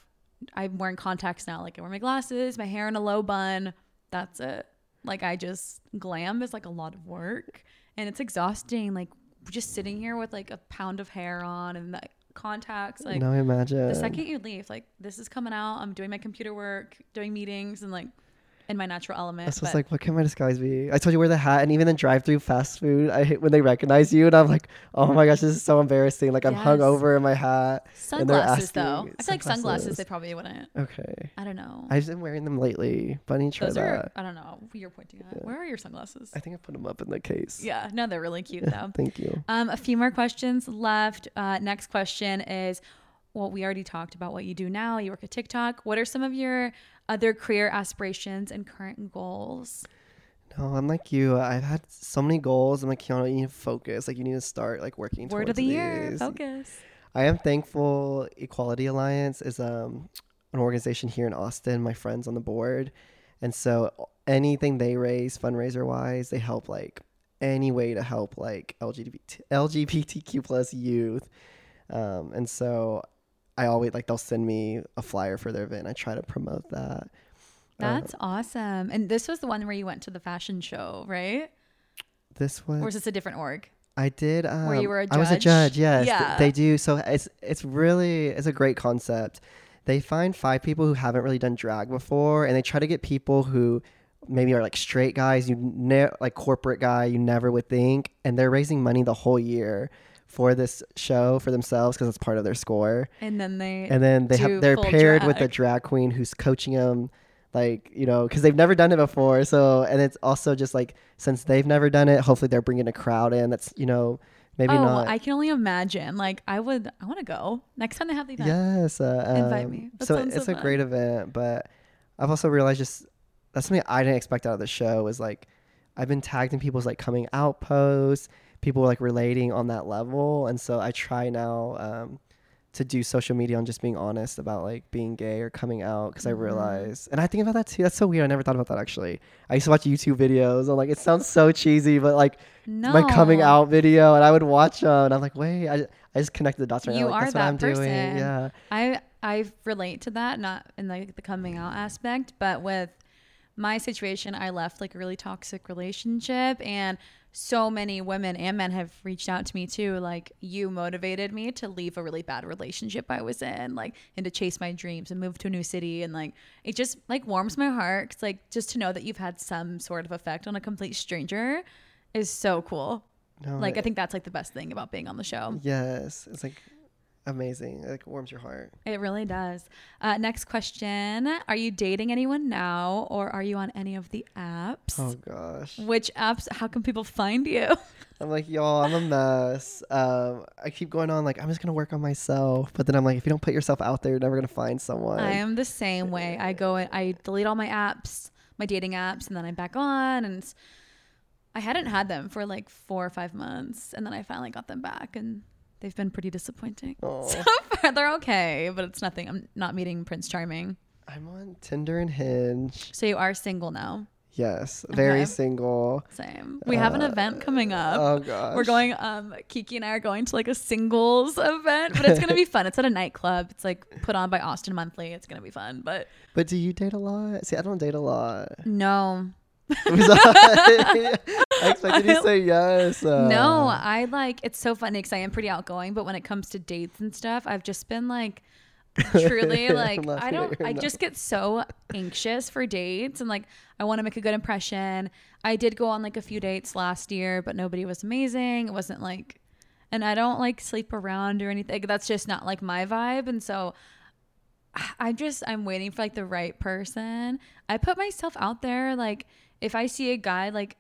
I'm wearing contacts now. Like I wear my glasses, my hair in a low bun. That's it. Like I just glam is like a lot of work, and it's exhausting. Like just sitting here with like a pound of hair on and like contacts. Like no, imagine. the second you leave, like this is coming out. I'm doing my computer work, doing meetings, and like in my natural element. It's was but- like, what can my disguise be? I told you wear the hat, and even in drive-through fast food, I hate when they recognize you, and I'm like, oh my gosh, this is so embarrassing. Like I'm Yes. hung over in my hat. and they're sunglasses though. I asking- feel like sunglasses sunglasses. they probably wouldn't. Okay, I don't know. I've been wearing them lately, Bunny try Those that. are I don't know. You're pointing at. Where are your sunglasses? I think I put them up in the case. Yeah, no, they're really cute though. Thank you. Um, a few more questions left. Uh, next question is, well, we already talked about what you do now. You work at TikTok. What are some of your other career aspirations and current goals? No, I'm like you. I've had so many goals. I'm like, Keauno, you need to focus. Like you need to start like working. Word of towards the year, these. focus. I am thankful Equality Alliance is um, an organization here in Austin. My friends on the board, and so anything they raise fundraiser wise, they help like any way to help like LGBT LGBTQ plus youth. Um, and so I always like they'll send me a flyer for their event. I try to promote that. That's awesome. And this was the one where you went to the fashion show, right? This was Or is this a different org? I did. Um, you were a I was a judge? judge. Yes, Yeah. they do. So it's it's really it's a great concept. They find five people who haven't really done drag before, and they try to get people who maybe are like straight guys, you ne- like corporate guy you never would think, and they're raising money the whole year for this show for themselves because it's part of their score. And then they And then they have they're paired with a drag. drag queen who's coaching them, like you know, because they've never done it before. So and it's also just like since they've never done it, hopefully they're bringing a crowd in that's you know maybe oh, not. I can only imagine. Like I would, I want to go next time they have the event. Yes, uh, Invite um, me. That So sounds so it's a great event, but I've also realized just that's something I didn't expect out of the show is like I've been tagged in people's like coming out posts, people like relating on that level, and so I try now um, to do social media on just being honest about like being gay or coming out because I Mm-hmm. realized, and I think about that too. That's so weird. I never thought about that actually. I used to watch YouTube videos. I'm like, it sounds so cheesy, but like No. my coming out video, and I would watch them, and I'm like, wait, I, I just connected the dots right You now. Like, are that's what that I'm person. doing. Yeah. I I relate to that, not in like the coming out aspect, but with my situation, I left like a really toxic relationship and so many women and men have reached out to me too. Like you motivated me to leave a really bad relationship I was in, like and to chase my dreams and move to a new city. And like it just like warms my heart. 'cause, like just to know that you've had some sort of effect on a complete stranger is so cool. No, Like I think that's like the best thing about being on the show. Yes, it's like amazing. It like warms your heart. It really does. Uh, next question Are you dating anyone now or are you on any of the apps? Oh gosh. Which apps? How can people find you? I'm like, y'all, I'm a mess. Um, I keep going on like I'm just gonna work on myself, but then I'm like, if you don't put yourself out there, you're never gonna find someone. I am the same way. I go and I delete all my apps, my dating apps, and then I'm back on. And I hadn't had them for like four or five months. And then I finally got them back and they've been pretty disappointing. Aw. So far, they're okay, but it's nothing. I'm not meeting Prince Charming. I'm on Tinder and Hinge. So you are single now. Yes, very Okay. single. Same. We have an event coming up. Oh gosh. We're going. Um, Kiki and I are going to like a singles event, but it's gonna be fun. It's at a nightclub. It's like put on by Austin Monthly. It's gonna be fun. But But do you date a lot? See, I don't date a lot. no, I, I expected you to say yes. Uh, no, I like. It's so funny because I am pretty outgoing, but when it comes to dates and stuff, I've just been like. truly like i don't i just get so anxious for dates and like i want to make a good impression i did go on like a few dates last year but nobody was amazing it wasn't like and i don't like sleep around or anything that's just not like my vibe and so i'm just i'm waiting for like the right person i put myself out there like if i see a guy like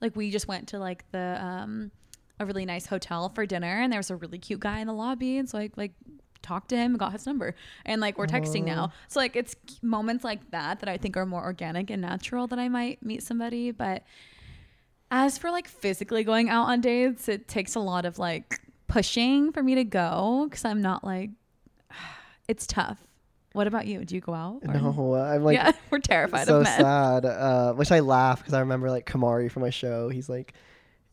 like we just went to like the um a really nice hotel for dinner and there was a really cute guy in the lobby and so I like talked to him and got his number. And like we're texting now. So like it's moments like that that i think are more organic and natural that i might meet somebody. But as for like physically going out on dates it takes a lot of like pushing for me to go because i'm not like it's tough what about you do you go out or- No, I'm like yeah we're terrified so of men So sad. Uh, which I laugh because I remember like Kamari from my show. He's like,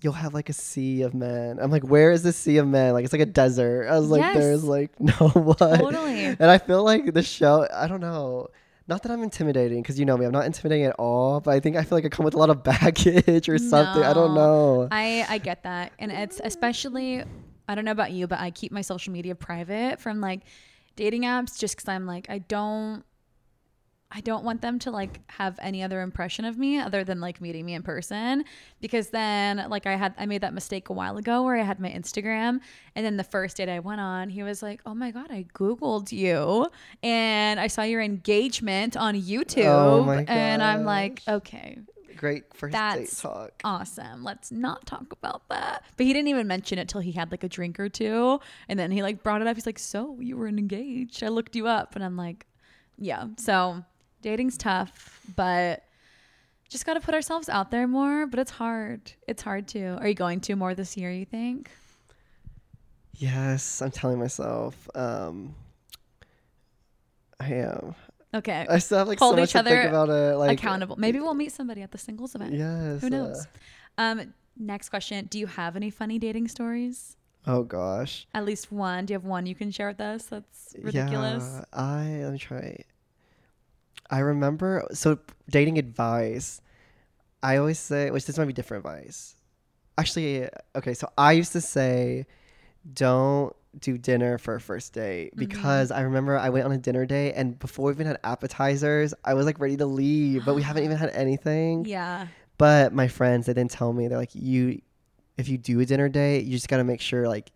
"You'll have like a sea of men." I'm like, "Where is this sea of men? Like it's like a desert." I was like, Yes. "There's like no what." Totally. And I feel like the show. I don't know. Not that I'm intimidating, because you know me, I'm not intimidating at all. But I think I feel like I come with a lot of baggage or something. I don't know. I I get that, and it's especially I don't know about you, but I keep my social media private from like dating apps just because I'm like I don't I don't want them to like have any other impression of me other than like meeting me in person. Because then like I had I made that mistake a while ago where I had my Instagram and then the first date I went on he was like oh my god I googled you. And I saw your engagement on oh YouTube Oh and I'm like okay Great first date That's talk. awesome. Let's not talk about that. But he didn't even mention it till he had like a drink or two. And then he like brought it up. He's like, So you were engaged. I looked you up. And I'm like, Yeah. So dating's tough, but just got to put ourselves out there more. But it's hard. It's hard to. Are you going to more this year, you think? Yes, I'm telling myself. Um, I am. Okay. I still have like Hold so much each to think other about it. Like Accountable. Maybe we'll meet somebody at the singles event. Yes. Who knows? uh, Um, next question. Do you have any funny dating stories? oh gosh. At least one. Do you have one you can share with us? That's ridiculous. Yeah, I let me try. I remember so dating advice. I always say, which this might be different advice. Actually, okay. So I used to say, don't do dinner for a first date Mm-hmm. because I remember I went on a dinner date and before we even had appetizers, I was like ready to leave, but we haven't even had anything. Yeah. But my friends, they didn't tell me. They're like, you, if you do a dinner date, you just got to make sure, like,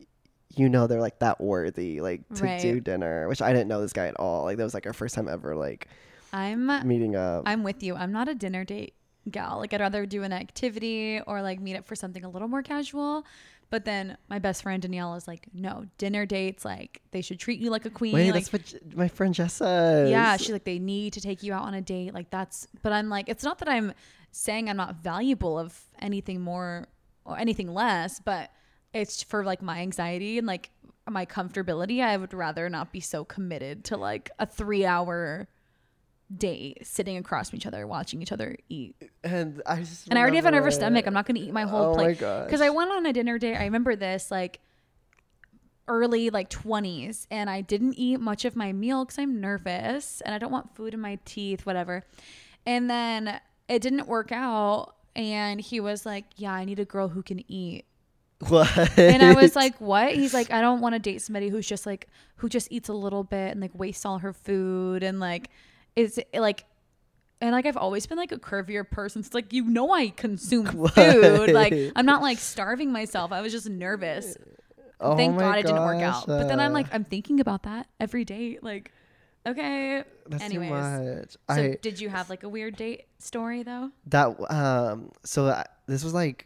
you know, they're like that worthy, like, to do dinner, which I didn't know this guy at all. Like, that was like our first time ever, like, I'm meeting up. I'm with you. I'm not a dinner date gal. Like I'd rather do an activity or like meet up for something a little more casual. But then my best friend Danielle is like, no, dinner dates, like they should treat you like a queen. Wait, like, that's what J- my friend Jess says. yeah, she's like, they need to take you out on a date. Like that's, but I'm like, it's not that I'm saying I'm not valuable of anything more or anything less, but it's for like my anxiety and like my comfortability, I would rather not be so committed to like a three hour date sitting across from each other, watching each other eat. And I just And I already have a nervous stomach. I'm not going to eat my whole Oh plate. Because I went on a dinner date. I remember this like early, like 20s, and I didn't eat much of my meal because I'm nervous and I don't want food in my teeth, whatever. And then it didn't work out. And he was like, Yeah, I need a girl who can eat. What? And I was like, What? He's like, I don't want to date somebody who's just like, who just eats a little bit and like wastes all her food and like, is like, and like I've always been like a curvier person. So it's like you know I consume food. Like I'm not like starving myself. I was just nervous. Oh Thank my God it didn't work out. But then I'm like I'm thinking about that every day. Like, okay. that's Anyways, too much. so I did you have like a weird date story though? that um so I, this was like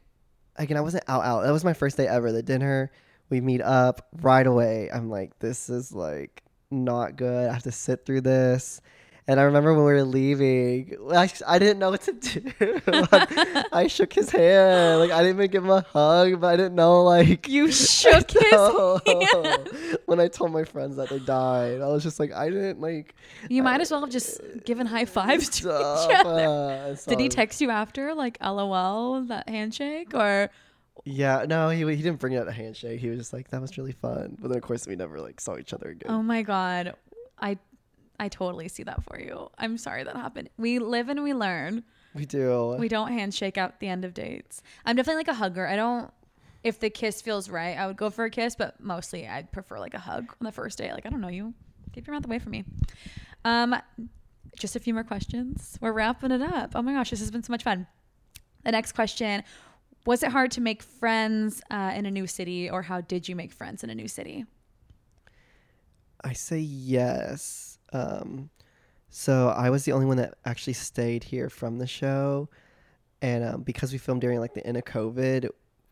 again I wasn't out out. That was my first day ever. The dinner we meet up right away. I'm like this is like not good. I have to sit through this. And I remember when we were leaving, I, I didn't know what to do. I shook his hand. Like I didn't even give him a hug, but I didn't know like You shook his hand. when I told my friends that they died. I was just like I didn't like You might as well have just given high fives to stop. each other. uh, Did he text you after like LOL that handshake or Yeah, no, he he didn't bring out a handshake. He was just like, "That was really fun." But then, of course, we never like saw each other again. Oh my god. I I totally see that for you. I'm sorry that happened. We live and we learn. we do. We don't handshake at the end of dates. I'm definitely like a hugger. I don't if the kiss feels right, I would go for a kiss, but mostly I'd prefer like a hug on the first date. Like I don't know you. Keep your mouth away from me. Um just a few more questions. We're wrapping it up. Oh my gosh, this has been so much fun. The next question Was it hard to make friends uh, in a new city, or how did you make friends in a new city? I say yes. Um, so I was the only one that actually stayed here from the show, and um, because we filmed during like the end of COVID,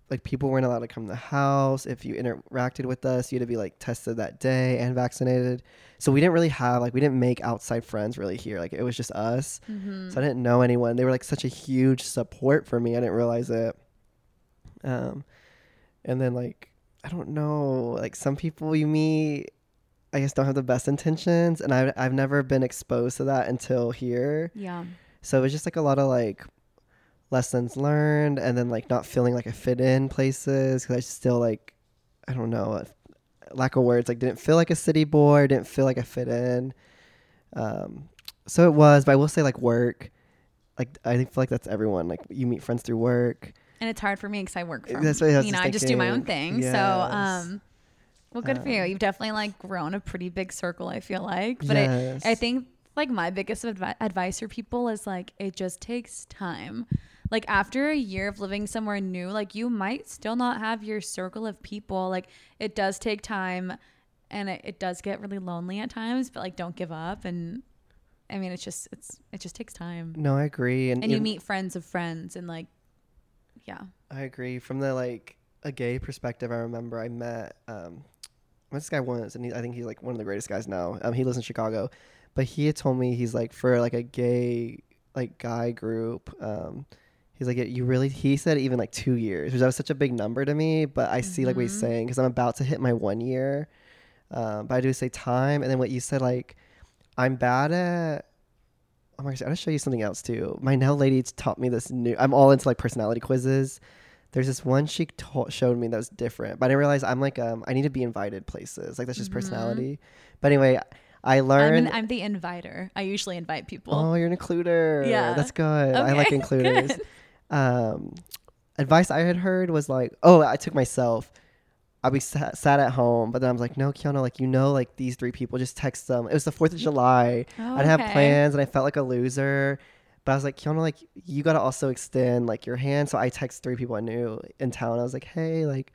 like people weren't allowed to come to the house. If you interacted with us, you had to be like tested that day and vaccinated. So we didn't really have like we didn't make outside friends really here. Like it was just us. So I didn't know anyone. They were like such a huge support for me. I didn't realize it. Um, and then like I don't know, like some people you meet, I guess don't have the best intentions, and I I've never been exposed to that until here. Yeah. So it was just like a lot of like lessons learned, and then like not feeling like I fit in places because I still like I don't know, lack of words, like didn't feel like a city boy, didn't feel like I fit in. Um, so it was, but I will say like work, like I feel like that's everyone. Like you meet friends through work. and it's hard for me because I work from That's what I was you know I just do my own thing. So um, well, good for you. Um, You've definitely like grown a pretty big circle. I feel like, but Yes. I I think like my biggest advi- advice for people is like it just takes time. Like after a year of living somewhere new, like you might still not have your circle of people. Like it does take time, and it, it does get really lonely at times. But like don't give up. And I mean, it's just it's it just takes time. No, I agree, and, And you meet friends of friends, and like yeah. I agree. From the like a gay perspective, I remember I met um, this guy was, and he, I think he's like one of the greatest guys now. Um, he lives in Chicago, but he had told me he's like for like a gay like guy group. Um, he's like you really. He said even like two years, which that was such a big number to me. But I see like what he's saying because I'm about to hit my one year. Um, but I do say time, and then what you said like I'm bad at. Oh my gosh, I gotta show you something else too. My nail lady taught me this new. I'm all into like personality quizzes. There's this one she to- showed me that was different, but I didn't realize I'm like um I need to be invited places. Like that's just personality. But anyway, I I'm, learned. an, I'm the inviter. I usually invite people. oh, you're an includer. Yeah. that's good. I like Okay, includers. Um, advice I had heard was like, oh, I took myself. I be sat, sat at home, but then I was like, no, Keauno, like you know, like these three people, just text them. It was the Fourth of July. Oh, I didn't have plans, and I felt like a loser. But I was like, Keauno, like you gotta also extend like your hand. So I text three people I knew in town. I was like, hey, like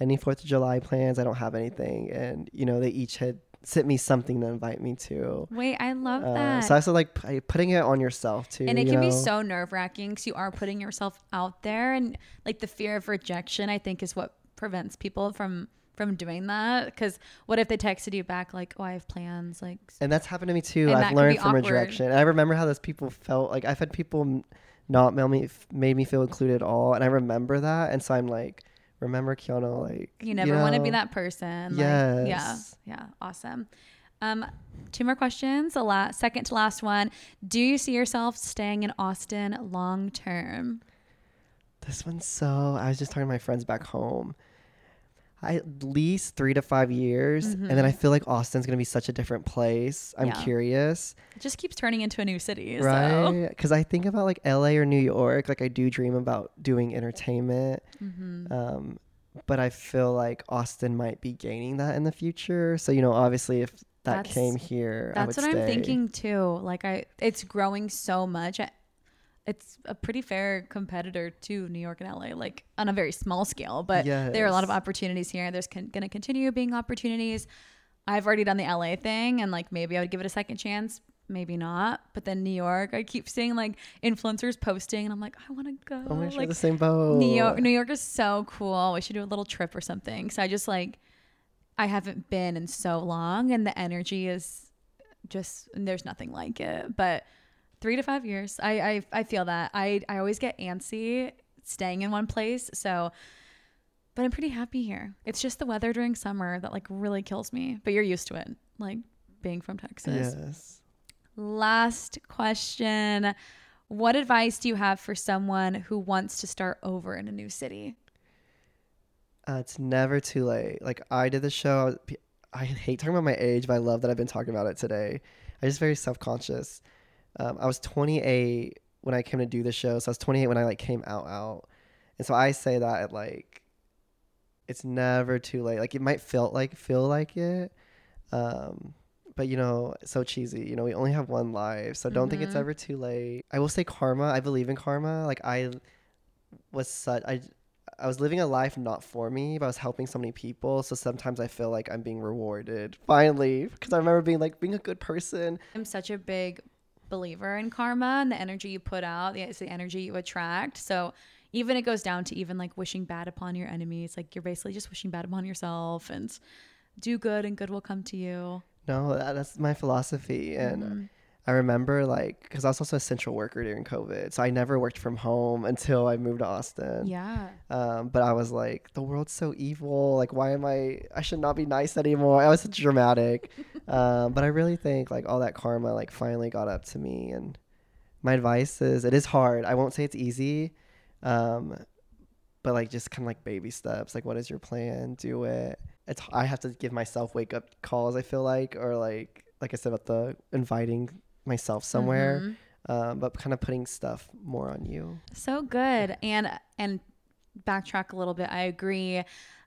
any Fourth of July plans? I don't have anything, and you know they each had sent me something to invite me to. Wait, I love Uh, that. so I said like p- putting it on yourself too. and it can be so nerve wracking because you are putting yourself out there, and like the fear of rejection, I think, is what prevents people from from doing that. Because what if they texted you back like, "Oh, I have plans," like. And that's happened to me too. I've learned from awkward. rejection. And I remember how those people felt. Like I've had people not mail me, made me feel included at all. And I remember that. And so I'm like remember Keauno like You never want to be that person. Like, yeah. Yeah. Awesome. Um, two more questions. The last, second to last one. Do you see yourself staying in Austin long term? This one's so. I was just talking to my friends back home. I, at least three to five years, and then I feel like Austin's gonna be such a different place. I'm Mm-hmm. Yeah. curious, It just keeps turning into a new city. So. right? Because I think about like LA or New York. Like I do dream about doing entertainment, Mm-hmm. um, but I feel like Austin might be gaining that in the future. So you know, obviously, if that That's- came here, I That's what I'm thinking too. Like I, it's growing so much. It's a pretty fair competitor to New York and LA, like on a very small scale. But there are a lot of opportunities here. There's con- going to continue being opportunities. I've already done the LA thing, and like maybe I would give it a second chance, maybe not. But then New York, I keep seeing like influencers posting, and I'm like, I want to go. Oh my gosh, like the same boat. New York, New York is so cool. We should do a little trip or something. So I just like, I haven't been in so long, and the energy is just there's nothing like it. But three to five years, I I, I feel that. I I always get antsy staying in one place. So, but I'm pretty happy here. It's just the weather during summer that like really kills me. But you're used to it, like being from Texas. Yes. Last question. What advice do you have for someone who wants to start over in a new city? Uh, it's never too late. Like I did the show. I hate talking about my age, but I love that I've been talking about it today. I'm just very self conscious. Um, I was 28 when I came to do the show, so I was 28 when I like came out out, and so I say that at, like it's never too late. Like it might feel like feel like it, um, but you know, so cheesy. You know, we only have one life, so don't think it's Mhm. ever too late. I will say karma. I believe in karma. Like I was such I I was living a life not for me, but I was helping so many people. So sometimes I feel like I'm being rewarded finally because I remember being like being a good person. I'm such a big believer in karma and the energy you put out, the- it's the energy you attract. So even it goes down to even like wishing bad upon your enemies. Like you're basically just wishing bad upon yourself and do good and good will come to you. No, that's my philosophy, and Mm-hmm. I remember like because I was also a central worker during COVID, so I never worked from home until I moved to Austin. Yeah. Um, but I was like, the world's so evil. Like, why am I? I should not be nice anymore. I was such dramatic. um, but I really think like all that karma like finally got up to me. And my advice is, it is hard. I won't say it's easy, um, but like just kind of like baby steps. Like, what is your plan? Do it. It's I have to give myself wake up calls. I feel like, or like like I said about the inviting myself somewhere. Mhm. Um, but kind of putting stuff more on you. So good. And and backtrack a little bit. I agree.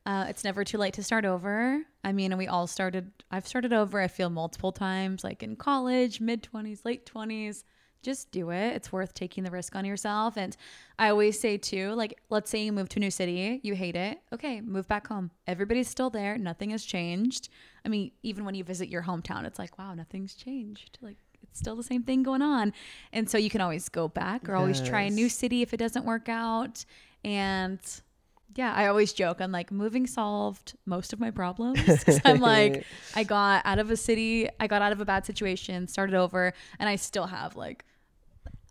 Uh, it's never too late to start over. I mean, we all started. I've started over. I feel multiple times, like in college, mid twenties, late twenties. Just do it. It's worth taking the risk on yourself. And I always say too, like, let's say you move to a new city, you hate it. Okay, move back home. Everybody's still there. Nothing has changed. I mean, even when you visit your hometown, it's like, wow, nothing's changed. Like, still the same thing going on. And so you can always go back or always try a new city if it doesn't work out. And yeah, I always joke. I'm like, moving solved most of my problems. I'm like, I got out of a city, I got out of a bad situation, started over, and I still have like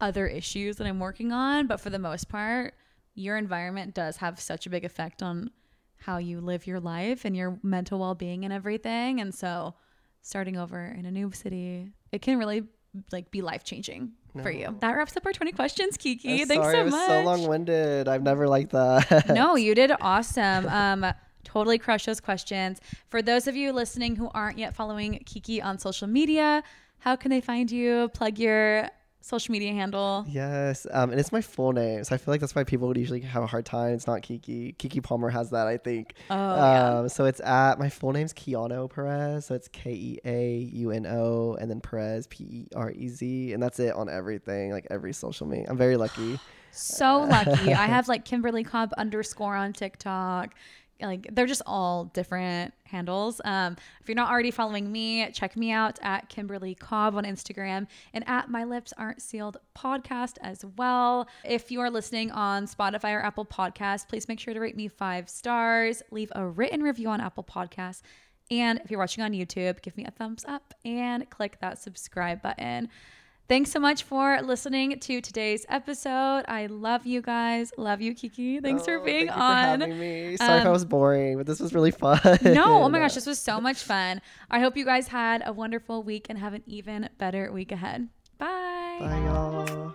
other issues that I'm working on. But for the most part, your environment does have such a big effect on how you live your life and your mental well being and everything. And so starting over in a new city, it can really like be life changing for you. That wraps up our 20 questions, Kiki. I'm Thanks sorry, so much. so long-winded. I've never liked that. no, you did awesome. Um, totally crushed those questions. For those of you listening who aren't yet following Kiki on social media, how can they find you? Plug your social media handle. Yes, um, and it's my full name, so I feel like that's why people would usually have a hard time. It's not Kiki. Keke Palmer has that, I think. Oh, yeah. um, so it's at my full name's Keauno Perez, so it's K E A U N O, and then Perez P E R E Z, and that's it on everything, like every social media. I'm very lucky. So lucky. I have like Kimberly Cobb underscore on TikTok. Like they're just all different handles. Um, if you're not already following me, check me out at Kimberly Cobb on Instagram and at My Lips Aren't Sealed podcast as well. If you are listening on Spotify or Apple Podcasts, please make sure to rate me five stars, leave a written review on Apple Podcasts. And if you're watching on YouTube, give me a thumbs up and click that subscribe button. Thanks so much for listening to today's episode. I love you guys. Love you, Kiki. Thanks for Oh, being thank on. For having me. Sorry if I Um, was boring, but this was really fun. No, oh my gosh, this was so much fun. I hope you guys had a wonderful week and have an even better week ahead. Bye. Bye, y'all.